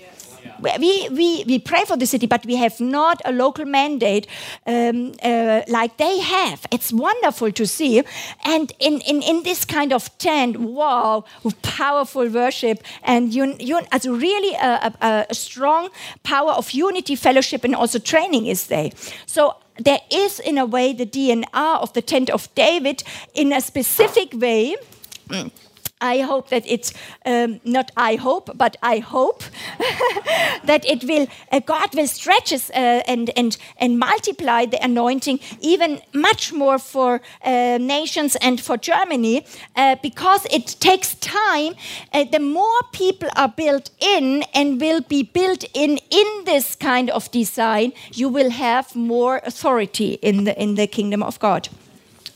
We, we, we pray for the city, but we have not a local mandate um, uh, like they have. It's wonderful to see. And in, in, in this kind of tent, wow, powerful worship and un, also really a, a, a strong power of unity, fellowship, and also training is there. So there is, in a way, the DNA of the tent of David in a specific way. I hope that it's um, not I hope, but I hope that it will uh, God will stretch us uh, and and and multiply the anointing even much more for uh, nations and for Germany uh, because it takes time. Uh, the more people are built in and will be built in in this kind of design, you will have more authority in the in the kingdom of God.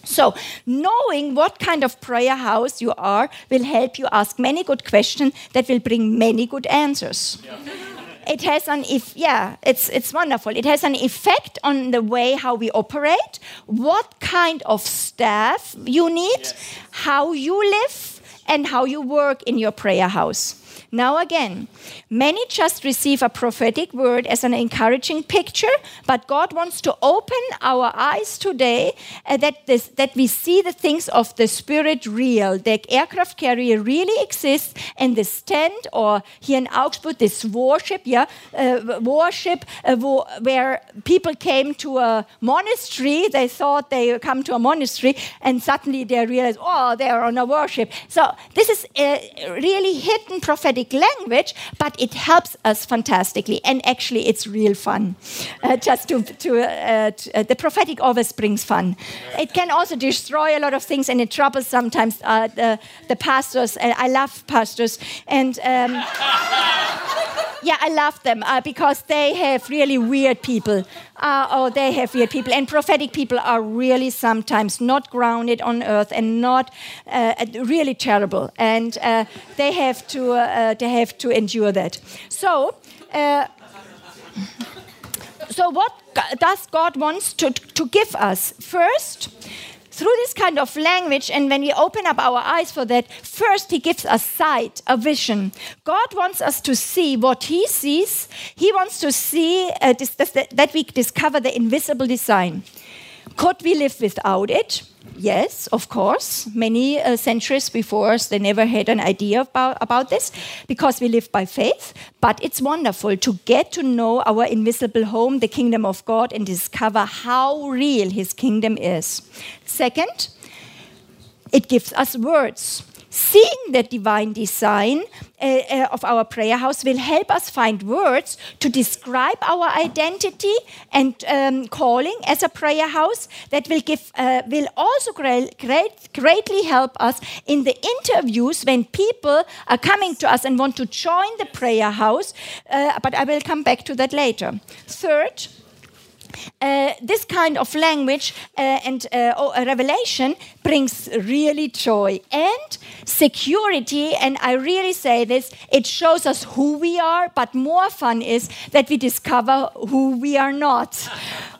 So, knowing what kind of prayer house you are will help you ask many good questions that will bring many good answers. Yeah. it has an if yeah it's it's wonderful it has an effect on the way how we operate what kind of staff you need yes. how you live and how you work in your prayer house now, again, many just receive a prophetic word as an encouraging picture, but God wants to open our eyes today uh, that, this, that we see the things of the Spirit real. The aircraft carrier really exists, and the stand, or here in Augsburg, this worship, yeah, uh, worship uh, where people came to a monastery, they thought they come to a monastery, and suddenly they realize, oh, they are on a worship. So, this is a really hidden prophetic language, but it helps us fantastically. And actually, it's real fun. Uh, just to, to, uh, to uh, the prophetic always brings fun. It can also destroy a lot of things, and it troubles sometimes uh, the, the pastors. I love pastors, and. Um, yeah, I love them uh, because they have really weird people. Uh, oh, they have weird people. And prophetic people are really sometimes not grounded on earth and not uh, really terrible. And uh, they, have to, uh, they have to endure that. So, uh, so what does God wants to, to give us? First, through this kind of language, and when we open up our eyes for that, first He gives us sight, a vision. God wants us to see what He sees. He wants to see uh, that we discover the invisible design. Could we live without it? Yes, of course. Many uh, centuries before us, they never had an idea about, about this because we live by faith. But it's wonderful to get to know our invisible home, the kingdom of God, and discover how real his kingdom is. Second, it gives us words. Seeing the divine design uh, uh, of our prayer house will help us find words to describe our identity and um, calling as a prayer house that will give uh, will also great, great, greatly help us in the interviews when people are coming to us and want to join the prayer house. Uh, but i will come back to that later. Third uh, this kind of language uh, and uh, revelation brings really joy and security. And I really say this it shows us who we are, but more fun is that we discover who we are not.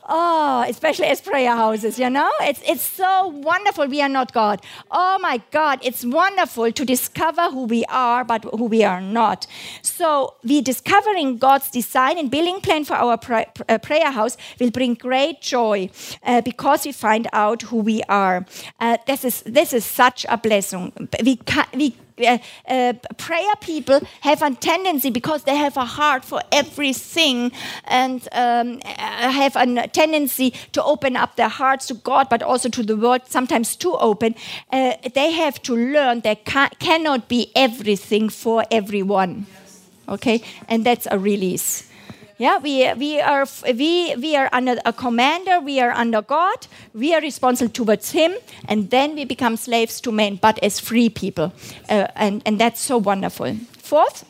Oh, especially as prayer houses, you know? It's, it's so wonderful we are not God. Oh my God, it's wonderful to discover who we are, but who we are not. So, we discovering God's design and building plan for our pra- uh, prayer house will bring great joy uh, because we find out who we are. Uh, this, is, this is such a blessing. We, ca- we uh, uh, prayer people have a tendency because they have a heart for everything and um, uh, have a tendency to open up their hearts to God, but also to the world, sometimes too open. Uh, they have to learn they ca cannot be everything for everyone. Okay, and that's a release. Yeah, we, we, are, we, we are under a commander, we are under God, we are responsible towards Him, and then we become slaves to men, but as free people. Uh, and, and that's so wonderful. Fourth,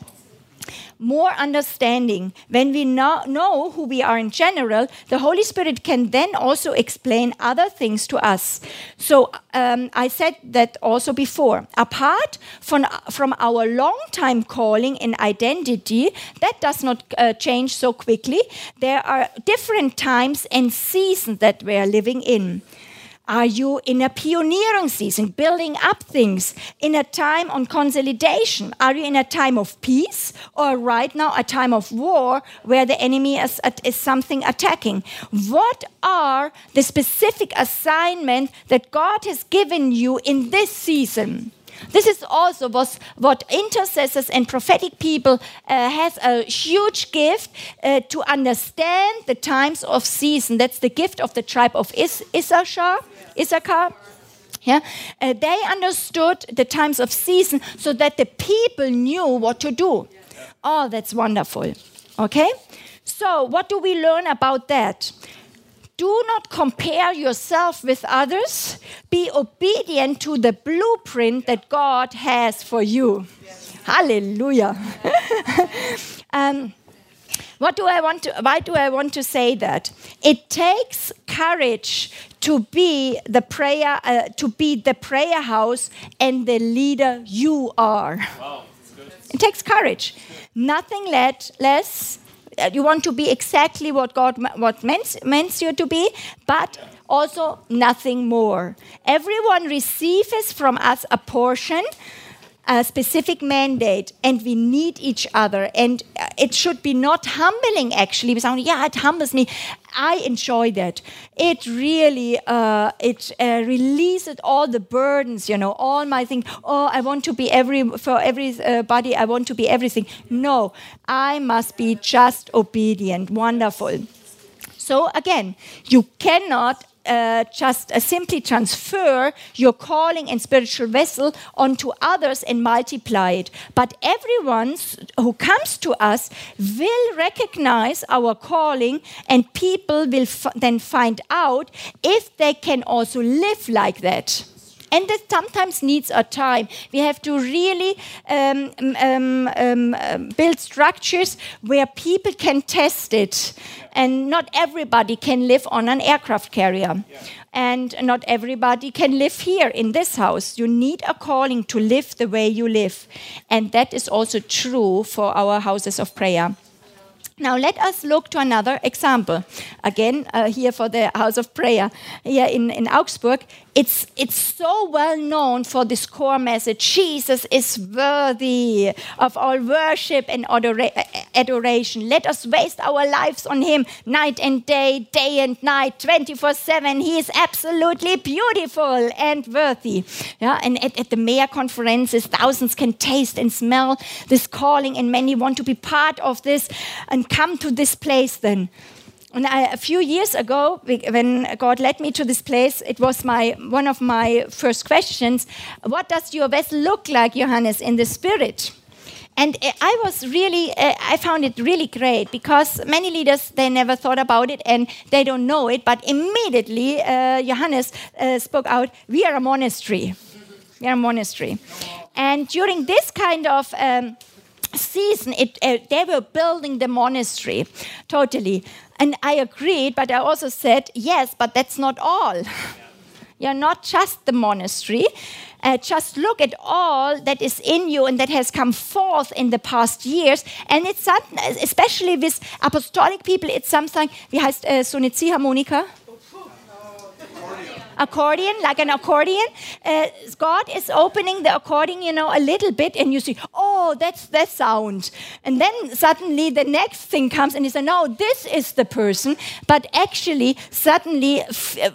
more understanding. When we know, know who we are in general, the Holy Spirit can then also explain other things to us. So um, I said that also before. Apart from, from our long time calling and identity, that does not uh, change so quickly. There are different times and seasons that we are living in. Are you in a pioneering season, building up things, in a time on consolidation? Are you in a time of peace or right now a time of war where the enemy is, is something attacking? What are the specific assignment that God has given you in this season? This is also was, what intercessors and prophetic people uh, has a huge gift uh, to understand the times of season. That's the gift of the tribe of Is- Issachar. Issachar. Yeah, uh, they understood the times of season so that the people knew what to do. Oh, that's wonderful. Okay, so what do we learn about that? Do not compare yourself with others. Be obedient to the blueprint that God has for you. Hallelujah. um, what do I want to, why do I want to say that? It takes courage to be the prayer, uh, to be the prayer house and the leader you are. Wow, it takes courage. Nothing let, less. Uh, you want to be exactly what God what meant, meant you to be, but also nothing more. Everyone receives from us a portion a specific mandate and we need each other. And uh, it should be not humbling actually. Sound yeah it humbles me. I enjoy that. It really uh, it uh, releases all the burdens you know all my thing. Oh i want to be every for everybody i want to be everything. No i must be just obedient. Wonderful. So again you cannot uh, just uh, simply transfer your calling and spiritual vessel onto others and multiply it. But everyone who comes to us will recognize our calling, and people will then find out if they can also live like that. And that sometimes needs a time. We have to really um, um, um, build structures where people can test it. And not everybody can live on an aircraft carrier. Yeah. And not everybody can live here in this house. You need a calling to live the way you live. And that is also true for our houses of prayer. Now let us look to another example. Again, uh, here for the house of prayer here in, in Augsburg it's, it's so well known for this core message Jesus is worthy of all worship and adoration. Let us waste our lives on Him night and day, day and night, 24 7. He is absolutely beautiful and worthy. Yeah, and at, at the MEHR conferences, thousands can taste and smell this calling, and many want to be part of this and come to this place then. And I, a few years ago, when God led me to this place, it was my one of my first questions. What does your vessel look like, Johannes, in the spirit? And uh, I was really, uh, I found it really great because many leaders they never thought about it and they don't know it. But immediately, uh, Johannes uh, spoke out. We are a monastery. We are a monastery, and during this kind of um, season, it, uh, they were building the monastery totally. And I agreed, but I also said, yes, but that's not all. You're not just the monastery. Uh, just look at all that is in you and that has come forth in the past years. And it's especially with apostolic people, it's something, wie heißt äh, so eine Ziehharmonika? Accordion, like an accordion. Uh, God is opening the accordion, you know, a little bit, and you see, oh, that's that sound. And then suddenly the next thing comes, and you say, no, this is the person. But actually, suddenly,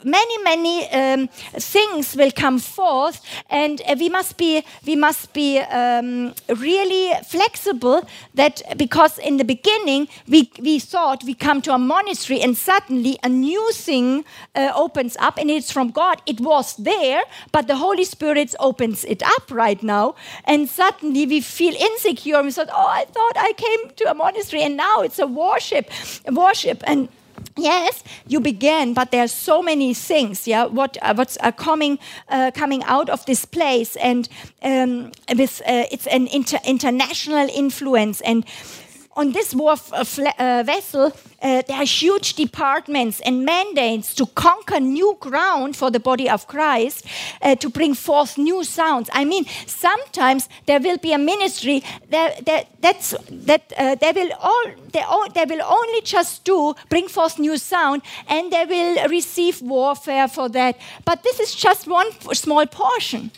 many, many um, things will come forth, and uh, we must be, we must be um, really flexible. That because in the beginning we we thought we come to a monastery, and suddenly a new thing uh, opens up, and it's from God. It was there, but the Holy Spirit opens it up right now, and suddenly we feel insecure. We thought, oh, I thought I came to a monastery, and now it's a worship, worship, and yes you begin but there are so many things yeah what uh, what's uh, coming uh, coming out of this place and um, with uh, it's an inter international influence and on this war uh, uh, vessel, uh, there are huge departments and mandates to conquer new ground for the body of Christ, uh, to bring forth new sounds. I mean, sometimes there will be a ministry that, that that's that uh, they will all they, all they will only just do bring forth new sound, and they will receive warfare for that. But this is just one small portion.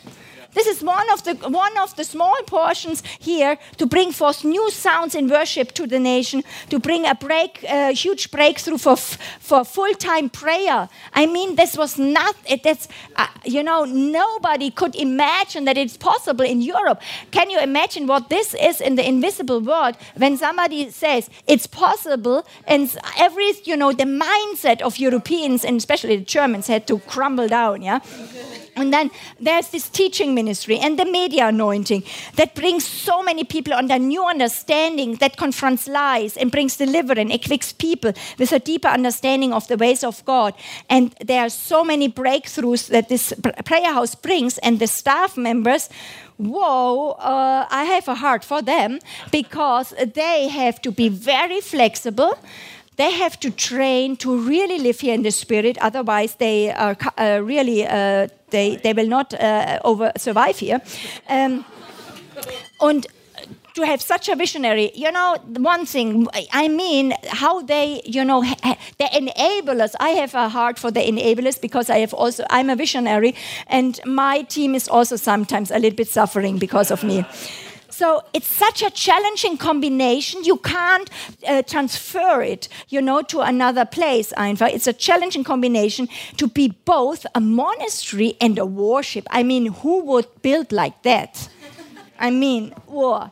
This is one of the one of the small portions here to bring forth new sounds in worship to the nation, to bring a break, a huge breakthrough for for full time prayer. I mean, this was not. That's uh, you know nobody could imagine that it's possible in Europe. Can you imagine what this is in the invisible world when somebody says it's possible and every you know the mindset of Europeans and especially the Germans had to crumble down. Yeah. And then there's this teaching ministry and the media anointing that brings so many people under new understanding that confronts lies and brings deliverance, equips people with a deeper understanding of the ways of God. And there are so many breakthroughs that this prayer house brings, and the staff members whoa, uh, I have a heart for them because they have to be very flexible they have to train to really live here in the spirit otherwise they are uh, really uh, they, they will not uh, over survive here. Um, and to have such a visionary you know one thing i mean how they you know the enablers i have a heart for the enablers because i have also i'm a visionary and my team is also sometimes a little bit suffering because of me so it's such a challenging combination. You can't uh, transfer it, you know, to another place. Einfach. It's a challenging combination to be both a monastery and a worship. I mean, who would build like that? I mean, whoa.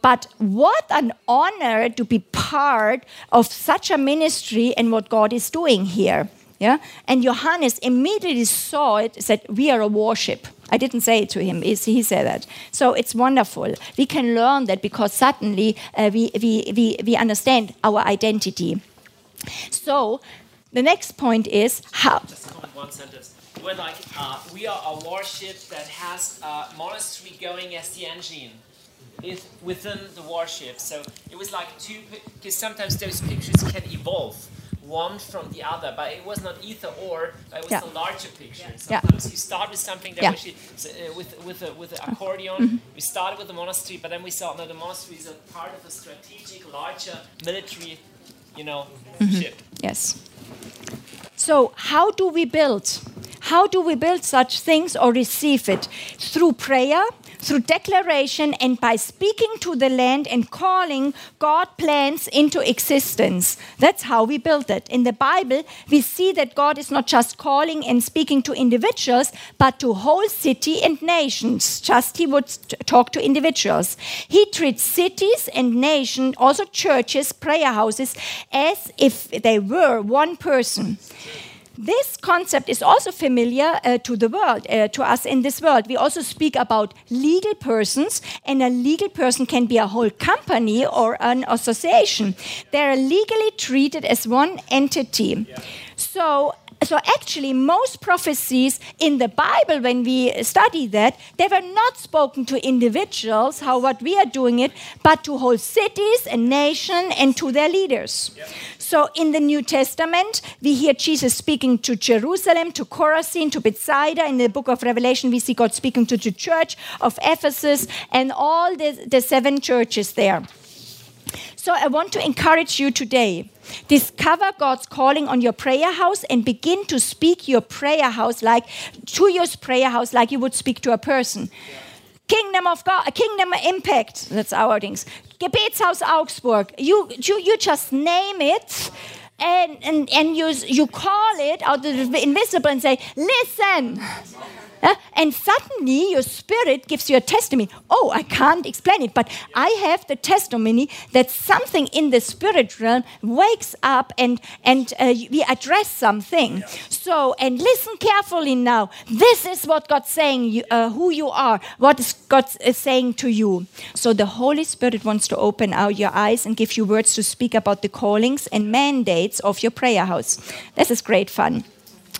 But what an honor to be part of such a ministry and what God is doing here. Yeah? And Johannes immediately saw it, said, We are a worship. I didn't say it to him, he said that. So it's wonderful. We can learn that because suddenly uh, we, we, we, we understand our identity. So the next point is how. Just one sentence. We're like, uh, we are a warship that has a monastery going as the engine is within the warship. So it was like two, because sometimes those pictures can evolve one from the other, but it was not either or, but it was yeah. the larger picture. Sometimes yeah. you start with something that yeah. actually, uh, with, with, a, with an accordion, mm-hmm. we started with the monastery, but then we saw that the monastery is a part of a strategic, larger military, you know, mm-hmm. ship. Yes. So, how do we build? How do we build such things or receive it? Through prayer, through declaration and by speaking to the land and calling God plans into existence. That's how we build it. In the Bible, we see that God is not just calling and speaking to individuals, but to whole city and nations. Just he would talk to individuals. He treats cities and nations, also churches, prayer houses, as if they were one person. This concept is also familiar uh, to the world, uh, to us in this world. We also speak about legal persons, and a legal person can be a whole company or an association. They are legally treated as one entity. Yeah. So, so actually most prophecies in the bible when we study that they were not spoken to individuals how what we are doing it but to whole cities and nation and to their leaders. So in the New Testament, we hear Jesus speaking to Jerusalem, to Chorazin, to Bethsaida. In the book of Revelation, we see God speaking to the church of Ephesus and all the, the seven churches there. So I want to encourage you today. Discover God's calling on your prayer house and begin to speak your prayer house like to your prayer house like you would speak to a person. Kingdom of God, a Kingdom Impact, that's our things. Gebetshaus Augsburg. You, you, you just name it and, and, and you, you call it out of the invisible and say, listen. Uh, and suddenly your spirit gives you a testimony. Oh, I can't explain it, but I have the testimony that something in the spirit realm wakes up and, and uh, we address something. Yeah. So, and listen carefully now. This is what God's saying, you, uh, who you are, what is God is saying to you. So, the Holy Spirit wants to open out your eyes and give you words to speak about the callings and mandates of your prayer house. This is great fun.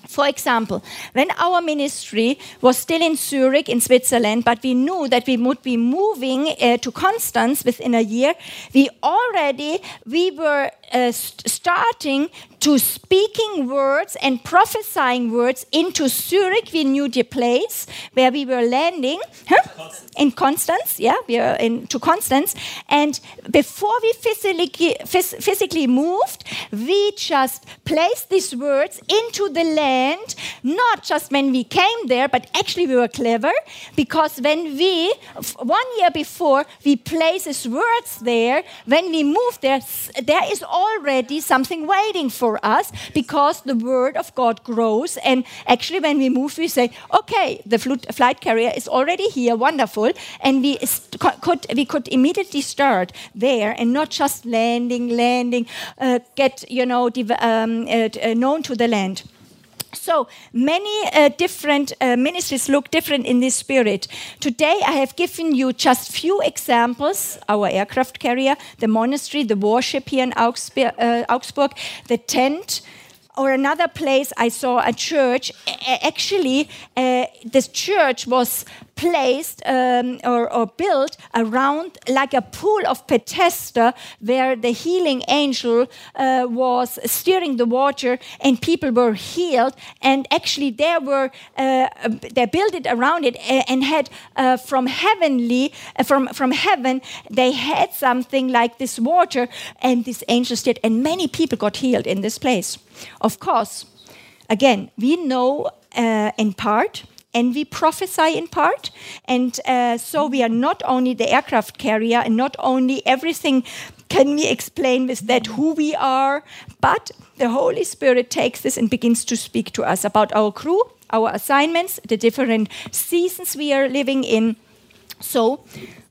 For example, when our ministry was still in Zurich, in Switzerland, but we knew that we would be moving uh, to Constance within a year, we already we were uh, st starting to speaking words and prophesying words into Zurich. We knew the place where we were landing huh? in Constance. Yeah, we are in to Constance. And before we physically, phys physically moved, we just placed these words into the land. Not just when we came there, but actually we were clever because when we one year before we placed these words there, when we moved there, there is already something waiting for for us because the word of God grows. And actually, when we move, we say, okay, the flight carrier is already here, wonderful. And we could, we could immediately start there and not just landing, landing, uh, get, you know, um, uh, uh, known to the land. So many uh, different uh, ministries look different in this spirit. Today I have given you just few examples, our aircraft carrier, the monastery, the worship here in Augsburg, uh, Augsburg the tent, or another place I saw a church. Actually, uh, this church was placed um, or, or, built around like a pool of Bethesda where the healing angel uh, was steering the water and people were healed. And actually, there were uh, they built it around it and had uh, from heavenly uh, from from heaven they had something like this water and this angel steered and many people got healed in this place. Of course, again we know uh, in part and we prophesy in part. And uh, so we are not only the aircraft carrier and not only everything can we explain with that who we are, but the Holy Spirit takes this and begins to speak to us about our crew, our assignments, the different seasons we are living in. So,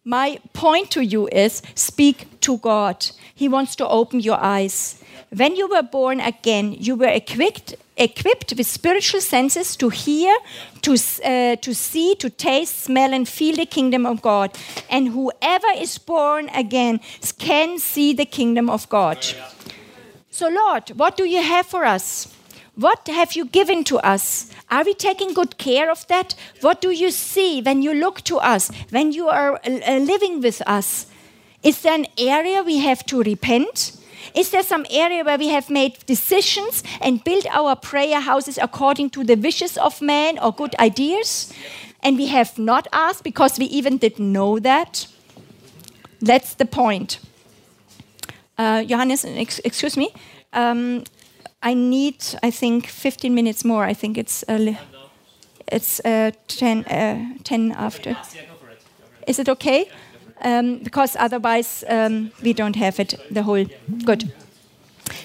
my point to you is speak to God. He wants to open your eyes. When you were born again, you were equipped equipped with spiritual senses to hear, to, uh, to see, to taste, smell, and feel the kingdom of God. And whoever is born again can see the kingdom of God. So, Lord, what do you have for us? What have you given to us? Are we taking good care of that? What do you see when you look to us, when you are uh, living with us? Is there an area we have to repent? Is there some area where we have made decisions and built our prayer houses according to the wishes of man or good ideas? And we have not asked because we even didn't know that? That's the point. Uh, Johannes, ex excuse me. Um, I need, I think, 15 minutes more. I think it's uh, it's uh, 10, uh, 10 after. Is it okay? Um, because otherwise um, we don't have it the whole. Good.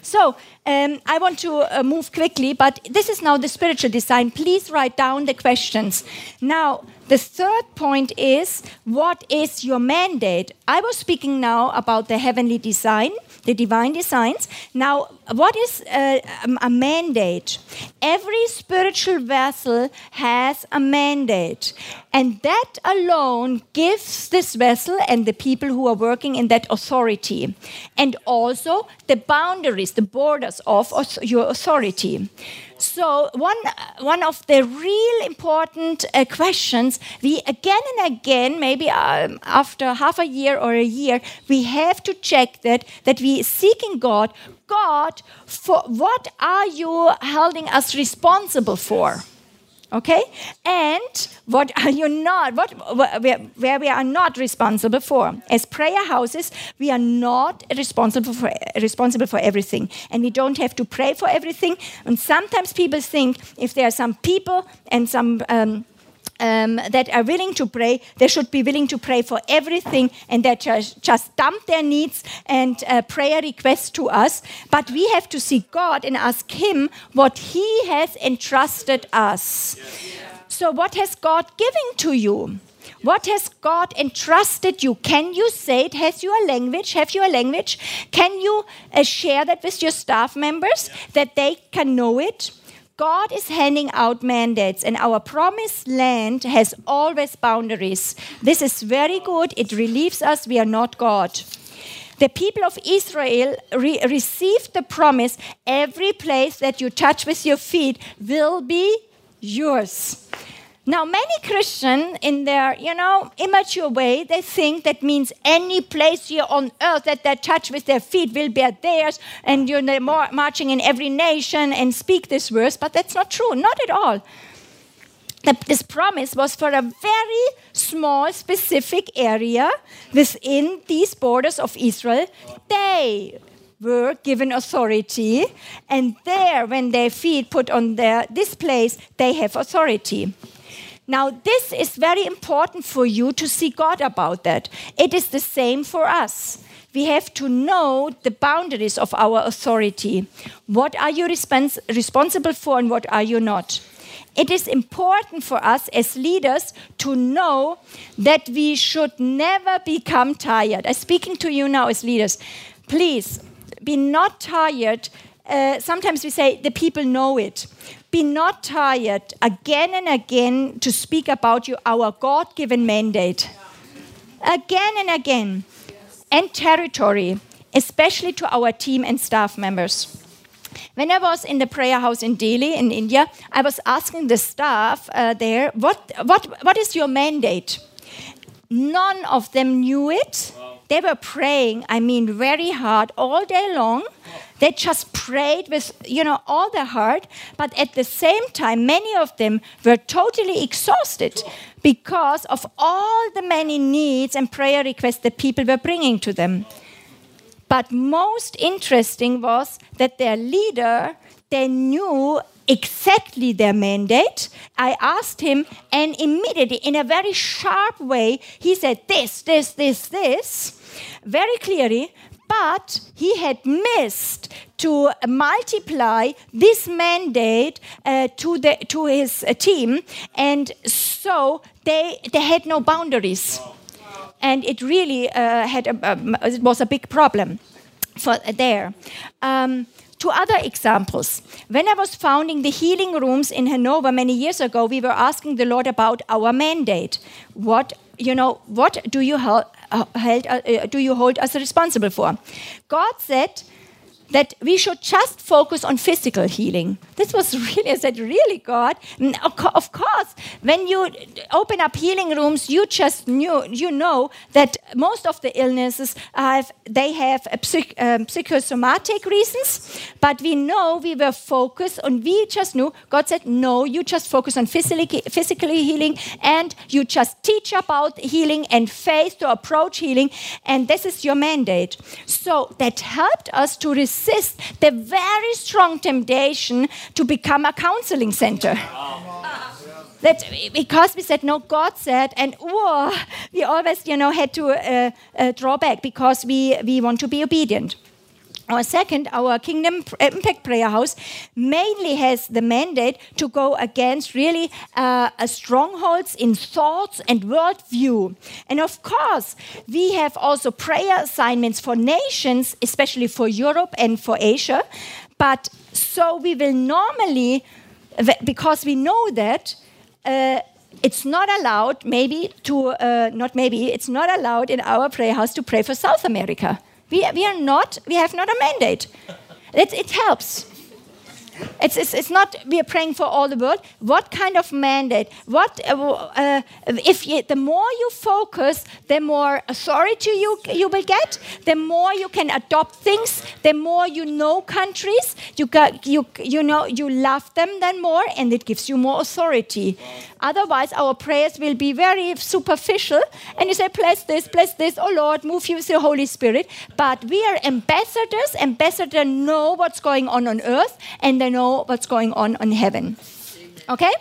So um, I want to uh, move quickly, but this is now the spiritual design. Please write down the questions. Now, the third point is what is your mandate? I was speaking now about the heavenly design, the divine designs. Now, what is a, uh, a mandate? Every spiritual vessel has a mandate, and that alone gives this vessel and the people who are working in that authority, and also the boundaries, the borders of your authority. So one one of the real important uh, questions we again and again, maybe um, after half a year or a year, we have to check that that we seeking God. God, for what are you holding us responsible for? Okay? And what are you not, what, where, we are not responsible for. As prayer houses, we are not responsible for, responsible for everything. And we don't have to pray for everything. And sometimes people think if there are some people and some um, um, that are willing to pray, they should be willing to pray for everything and that just, just dump their needs and uh, prayer requests to us. But we have to seek God and ask Him what He has entrusted us. So, what has God given to you? What has God entrusted you? Can you say it? Has your language? Have your language? Can you uh, share that with your staff members that they can know it? God is handing out mandates, and our promised land has always boundaries. This is very good. It relieves us. We are not God. The people of Israel re received the promise every place that you touch with your feet will be yours. Now, many Christians, in their you know immature way, they think that means any place here on earth that they touch with their feet will be theirs, and you're marching in every nation and speak this verse. But that's not true, not at all. This promise was for a very small, specific area within these borders of Israel. They were given authority, and there, when their feet put on their, this place, they have authority. Now, this is very important for you to see God about that. It is the same for us. We have to know the boundaries of our authority. What are you respons responsible for and what are you not? It is important for us as leaders to know that we should never become tired. I'm speaking to you now as leaders. Please be not tired. Uh, sometimes we say the people know it be not tired again and again to speak about you, our God given mandate. Again and again. And territory, especially to our team and staff members. When I was in the prayer house in Delhi, in India, I was asking the staff uh, there, what, what, what is your mandate? None of them knew it. They were praying, I mean, very hard all day long. They just prayed with, you know, all their heart. But at the same time, many of them were totally exhausted because of all the many needs and prayer requests that people were bringing to them. But most interesting was that their leader, they knew exactly their mandate. I asked him, and immediately, in a very sharp way, he said, This, this, this, this, very clearly. But he had missed to multiply this mandate uh, to, the, to his uh, team, and so they, they had no boundaries. And it really uh, had a, um, it was a big problem for there. Um, two other examples. When I was founding the healing rooms in Hanover many years ago, we were asking the Lord about our mandate. What you know, what do you hold, uh, held, uh, do you hold us responsible for? God said, that we should just focus on physical healing. This was really, I said, really, God? Of course, when you open up healing rooms, you just knew, you know that most of the illnesses have, they have psych, um, psychosomatic reasons, but we know we were focused on, we just knew, God said, no, you just focus on physically, physically healing and you just teach about healing and faith to approach healing, and this is your mandate. So that helped us to receive resist the very strong temptation to become a counseling center. That because we said no, God said, and whoa, we always, you know, had to uh, uh, draw back because we we want to be obedient. Our second, our Kingdom Impact Prayer House mainly has the mandate to go against really uh, strongholds in thoughts and worldview. And of course, we have also prayer assignments for nations, especially for Europe and for Asia. But so we will normally, because we know that, uh, it's not allowed, maybe to, uh, not maybe, it's not allowed in our prayer house to pray for South America we, we are not, we have not a mandate. It, it helps. It's, it's, it's not we are praying for all the world. What kind of mandate? What uh, uh, if you, the more you focus, the more authority you you will get. The more you can adopt things. The more you know countries. You got you you know you love them then more, and it gives you more authority. Otherwise, our prayers will be very superficial, and you say, "Bless this, bless this, oh Lord, move you with the Holy Spirit." But we are ambassadors. Ambassadors know what's going on on earth, and they know what's going on in heaven. Okay.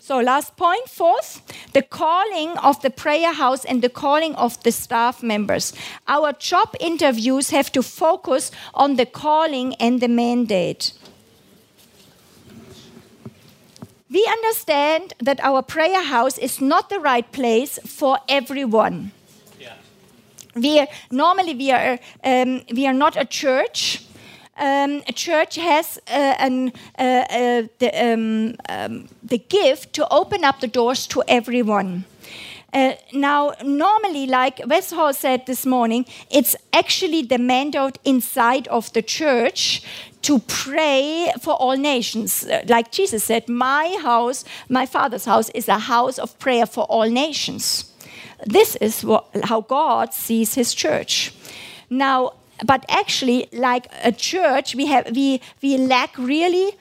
So, last point, fourth, the calling of the prayer house and the calling of the staff members. Our job interviews have to focus on the calling and the mandate. We understand that our prayer house is not the right place for everyone. Yeah. We are, normally we are um, we are not a church. Um, a church has uh, an, uh, uh, the, um, um, the gift to open up the doors to everyone. Uh, now, normally, like Wes Hall said this morning, it's actually the mandate inside of the church to pray for all nations. Uh, like Jesus said, My house, my Father's house, is a house of prayer for all nations. This is what, how God sees his church. Now, but actually, like a church, we, have, we, we lack really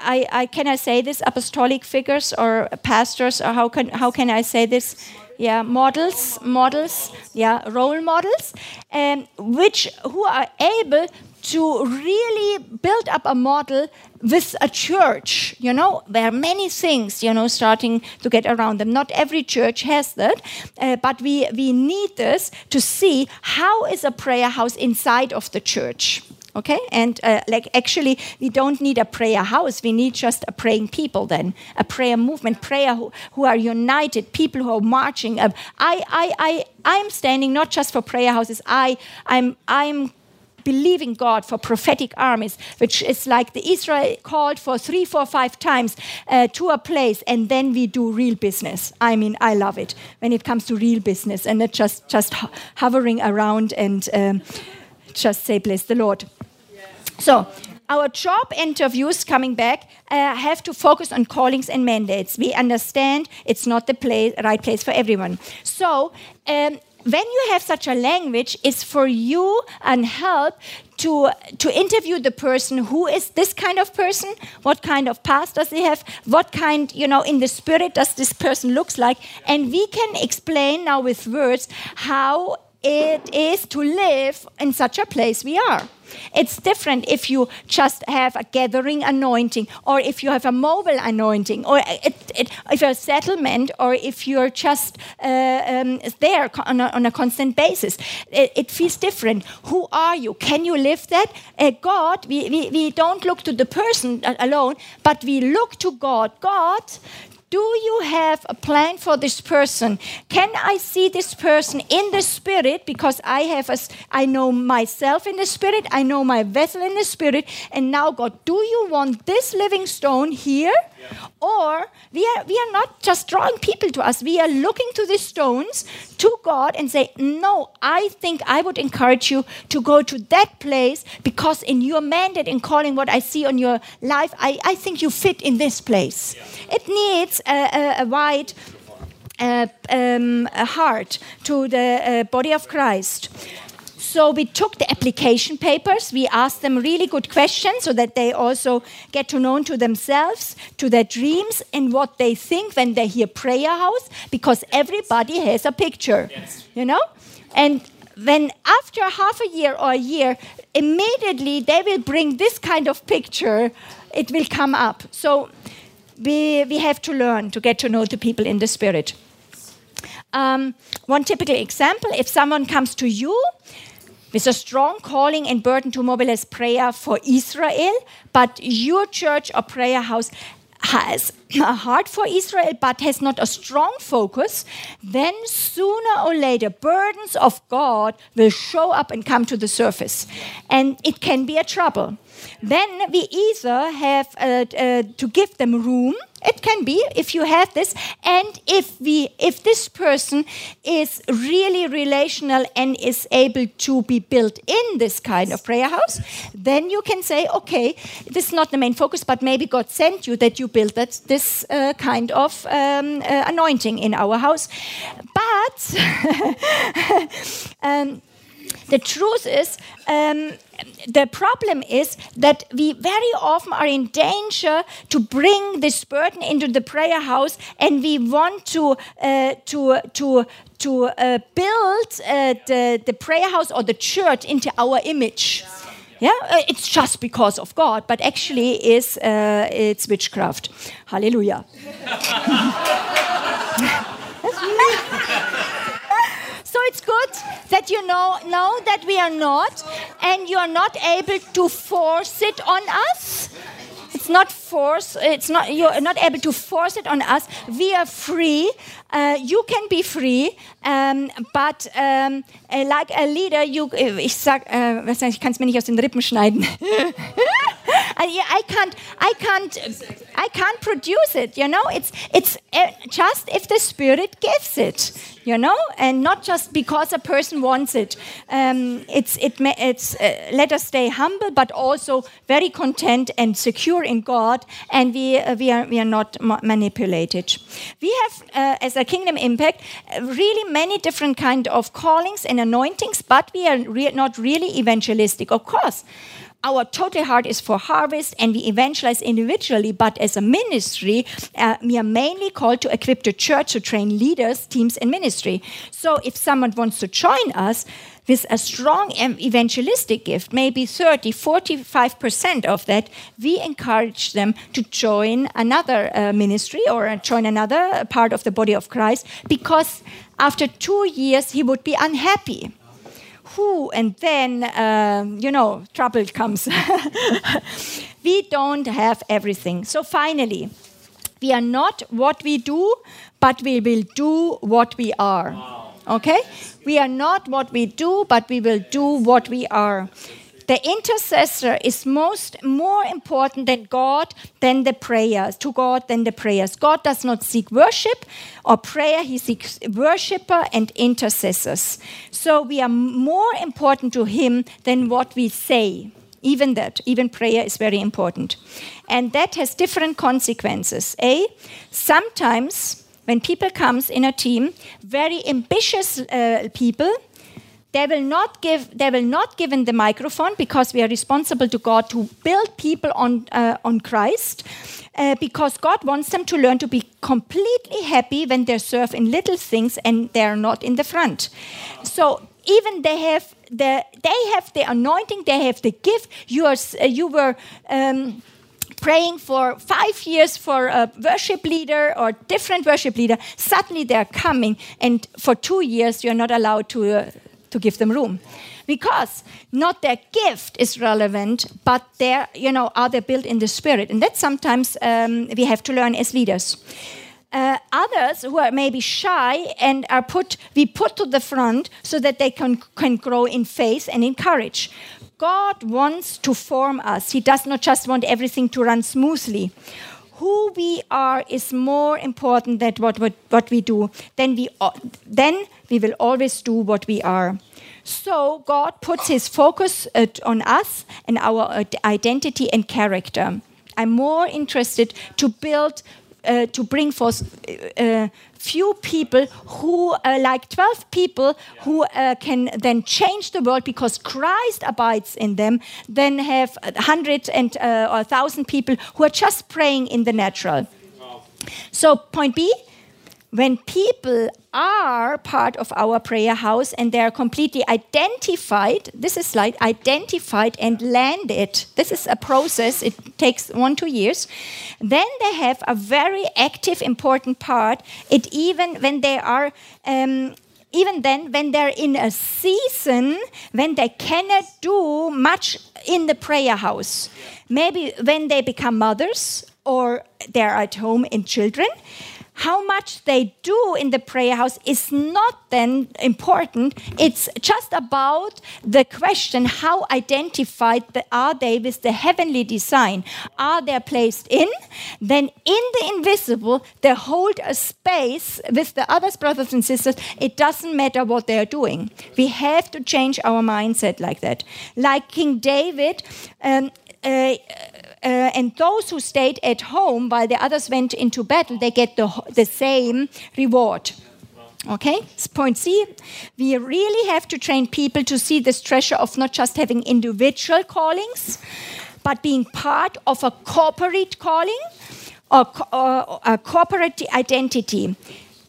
I, I, can I say this? Apostolic figures or pastors or how can how can I say this? Yeah models models yeah role models and um, which who are able to really build up a model with a church, you know, there are many things, you know, starting to get around them. Not every church has that, uh, but we, we need this to see how is a prayer house inside of the church. Okay, and uh, like actually, we don't need a prayer house. We need just a praying people. Then a prayer movement, prayer who, who are united, people who are marching. I, I, I, I'm standing not just for prayer houses. I, I'm, I'm believing God for prophetic armies, which is like the Israel called for three, four, five times uh, to a place, and then we do real business. I mean, I love it when it comes to real business and not just just hovering around and um, just say bless the Lord. So. Our job interviews coming back uh, have to focus on callings and mandates. We understand it's not the place, right place for everyone. So, um, when you have such a language, it's for you and help to, to interview the person who is this kind of person, what kind of past does he have, what kind, you know, in the spirit does this person looks like, and we can explain now with words how it is to live in such a place we are. It's different if you just have a gathering anointing, or if you have a mobile anointing, or it, it, if you're a settlement, or if you're just uh, um, there on a, on a, constant basis. It, it, feels different. Who are you? Can you live that? Uh, God, we, we, we don't look to the person alone, but we look to God. God, do you have a plan for this person? Can I see this person in the spirit? Because I have a, I know myself in the spirit, I know my vessel in the spirit, and now God, do you want this living stone here? Or we are we are not just drawing people to us, we are looking to the stones to God and say, No, I think I would encourage you to go to that place because in your mandate in calling what I see on your life, I, I think you fit in this place. Yeah. It needs a, a, a wide uh, um, a heart to the uh, body of Christ. So we took the application papers, we asked them really good questions so that they also get to know to themselves, to their dreams, and what they think when they hear prayer house, because everybody has a picture, yes. you know? And when after half a year or a year, immediately they will bring this kind of picture, it will come up. So we, we have to learn to get to know the people in the spirit. Um, one typical example if someone comes to you with a strong calling and burden to mobilize prayer for Israel, but your church or prayer house has a heart for Israel but has not a strong focus, then sooner or later burdens of God will show up and come to the surface. And it can be a trouble. Then we either have uh, uh, to give them room it can be if you have this, and if we, if this person is really relational and is able to be built in this kind of prayer house, then you can say, okay, this is not the main focus, but maybe God sent you that you build that this uh, kind of um, uh, anointing in our house. But um, the truth is, um, the problem is that we very often are in danger to bring this burden into the prayer house, and we want to uh, to to to uh, build uh, the, the prayer house or the church into our image. Yeah, uh, it's just because of God, but actually is uh, it's witchcraft. Hallelujah. It's good that you know, know that we are not, and you are not able to force it on us. It's not force. It's not you're not able to force it on us. We are free. Uh, you can be free, um, but um, uh, like a leader, you. Uh, ich sag, uh, ich kann es mir nicht aus den Rippen schneiden. I can't, I can't, I can't produce it. You know, it's it's uh, just if the Spirit gives it. You know, and not just because a person wants it. Um, it's it it's uh, let us stay humble, but also very content and secure in God, and we uh, we are we are not manipulated. We have uh, as a Kingdom Impact really many different kind of callings and anointings, but we are re not really evangelistic, of course our total heart is for harvest and we evangelize individually, but as a ministry, uh, we are mainly called to equip the church to train leaders, teams, and ministry. So if someone wants to join us, with a strong evangelistic gift, maybe 30, 45% of that, we encourage them to join another uh, ministry or join another part of the body of Christ because after two years he would be unhappy who, and then, um, you know, trouble comes. we don't have everything. So finally, we are not what we do, but we will do what we are. Okay? We are not what we do, but we will do what we are the intercessor is most more important than God than the prayers to God than the prayers. God does not seek worship or prayer; He seeks worshipper and intercessors. So we are more important to Him than what we say. Even that, even prayer is very important, and that has different consequences. A, sometimes when people comes in a team, very ambitious uh, people they will not give they will not given the microphone because we are responsible to god to build people on uh, on christ uh, because god wants them to learn to be completely happy when they serve in little things and they're not in the front. So even they have the they have the anointing they have the gift. You are uh, you were um, praying for five years for a worship leader or different worship leader. Suddenly they're coming and for two years you're not allowed to uh, to give them room. Because not their gift is relevant but their you know are they built in the spirit. And that sometimes um, we have to learn as leaders. Uh, others who are maybe shy and are put we put to the front so that they can, can grow in faith and in courage. God wants to form us. He does not just want everything to run smoothly who we are is more important than what, what, what we do. Then we, then we will always do what we are. So God puts his focus uh, on us and our uh, identity and character. I'm more interested to build, uh, to bring forth uh, few people who, uh, like 12 people, who uh, can then change the world because Christ abides in them, then have 100 and uh, or 1,000 people who are just praying in the natural. So, point B when people are part of our prayer house and they are completely identified, this is like identified and landed. This is a process, it takes one, two years. Then they have a very active, important part. It even when they are um, even then, when they're in a season when they cannot do much in the prayer house, maybe when they become mothers or they're at home in children how much they do in the prayer house is not then important. It's just about the question how identified are they with the heavenly design? Are they placed in? Then in the invisible, they hold a space with the others, brothers and sisters. It doesn't matter what they're doing. We have to change our mindset like that. Like King David, um, uh, uh, and those who stayed at home while the others went into battle, they get the, the same reward. Okay, point C. We really have to train people to see this treasure of not just having individual callings, but being part of a corporate calling or, or a corporate identity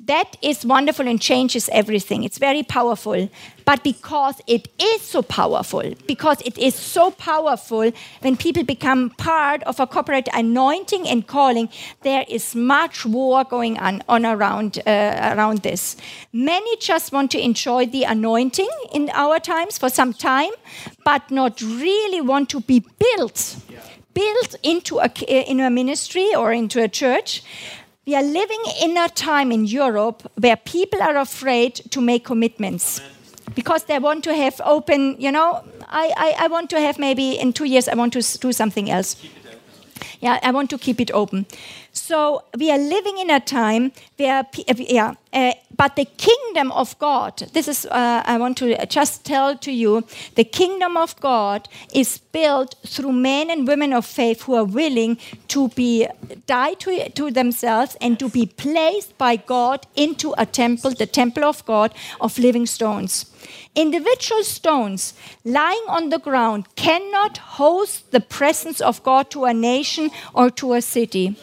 that is wonderful and changes everything. It's very powerful. But because it is so powerful, because it is so powerful, when people become part of a corporate anointing and calling, there is much war going on, on around, uh, around this. Many just want to enjoy the anointing in our times for some time, but not really want to be built. Yeah. Built into a, in a ministry or into a church, we are living in a time in Europe where people are afraid to make commitments because they want to have open, you know, I, I, I, want to have maybe in two years, I want to do something else. Yeah, I want to keep it open. So we are living in a time where, uh, yeah, uh, but the kingdom of God, this is, uh, I want to just tell to you, the kingdom of God is built through men and women of faith who are willing to be, die to, to themselves and to be placed by God into a temple, the temple of God of living stones. Individual stones lying on the ground cannot host the presence of God to a nation or to a city.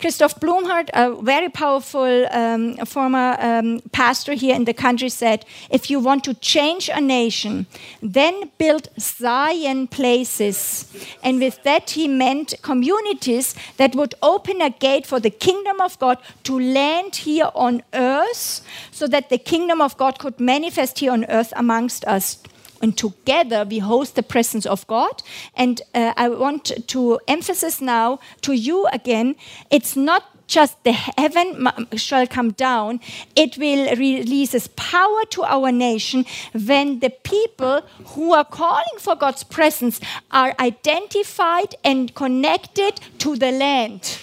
Christoph Blumhardt, a very powerful um, former um, pastor here in the country, said if you want to change a nation, then build Zion places. And with that, he meant communities that would open a gate for the kingdom of God to land here on earth so that the kingdom of God could manifest here on earth amongst us and together we host the presence of God. And uh, I want to emphasize now to you again, it's not just the heaven shall come down, it will releases power to our nation when the people who are calling for God's presence are identified and connected to the land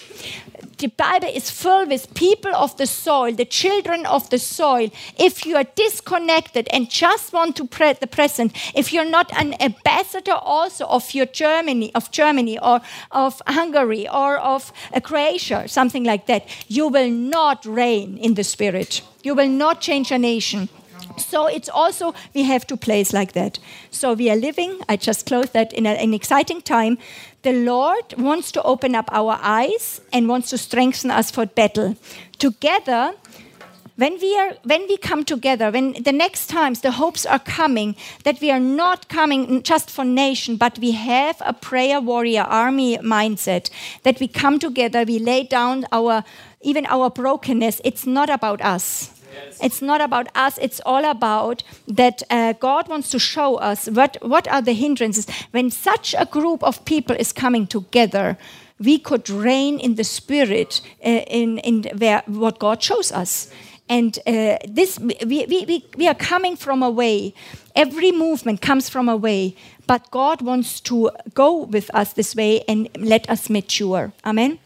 the Bible is filled with people of the soil, the children of the soil. If you are disconnected and just want to pray the present, if you're not an ambassador also of your Germany, of Germany or of Hungary or of Croatia, something like that, you will not reign in the spirit. You will not change a nation. So it's also, we have to place like that. So we are living, I just close that, in a, an exciting time. The Lord wants to open up our eyes and wants to strengthen us for battle. Together, when we are when we come together when the next times the hopes are coming that we are not coming just for nation but we have a prayer warrior army mindset that we come together we lay down our even our brokenness it's not about us it's not about us, it's all about that uh, God wants to show us what, what are the hindrances. When such a group of people is coming together, we could reign in the spirit uh, in, in where, what God shows us. And uh, this, we, we, we, we are coming from a way. Every movement comes from a way. But God wants to go with us this way and let us mature. Amen.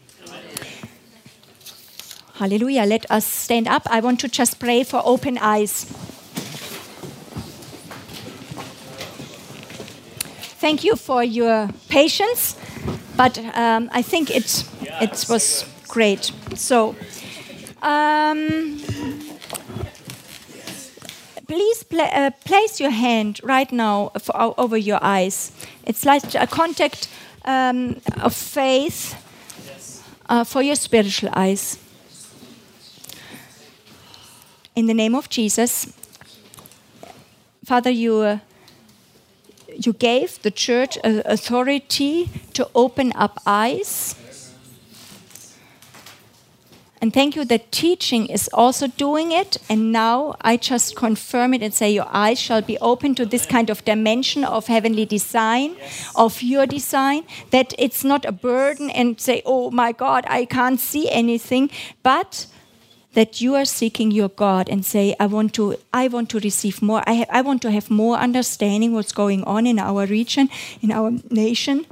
Hallelujah. Let us stand up. I want to just pray for open eyes. Thank you for your patience, but um, I think it, it was great. So, um, please pla uh, place your hand right now for, over your eyes. It's like a contact um, of faith uh, for your spiritual eyes. In the name of Jesus, Father, you, uh, you gave the church authority to open up eyes. And thank you that teaching is also doing it. And now I just confirm it and say, Your eyes shall be open to this kind of dimension of heavenly design, of your design, that it's not a burden and say, Oh my God, I can't see anything. But that you are seeking your God and say, I want to, I want to receive more. I, I want to have more understanding what's going on in our region, in our nation.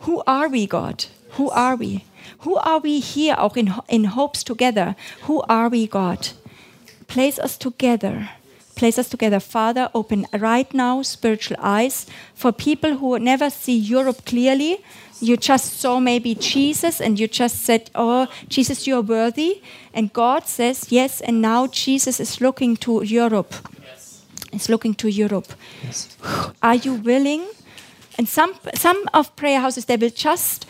Who are we, God? Who are we? Who are we here, auch in, in hopes together? Who are we, God? Place us together. Place us together. Father, open right now spiritual eyes for people who never see Europe clearly. You just saw maybe Jesus and you just said, Oh, Jesus, you're worthy. And God says, Yes, and now Jesus is looking to Europe. Yes. Is looking to Europe. Yes. Are you willing? And some, some of prayer houses, they will just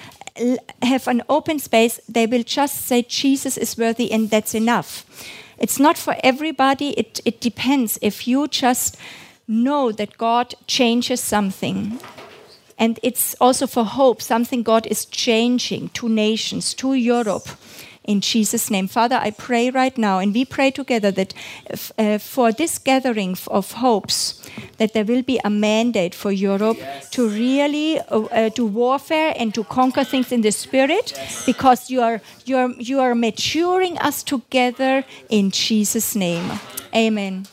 have an open space, they will just say Jesus is worthy and that's enough. It's not for everybody, it, it depends. If you just know that God changes something, and it's also for hope, something God is changing to nations, to Europe in Jesus' name. Father, I pray right now, and we pray together that uh, for this gathering of hopes, that there will be a mandate for Europe yes. to really uh, uh, do warfare and to conquer things in the spirit, yes. because you are you are you are maturing us together in Jesus' name. Amen.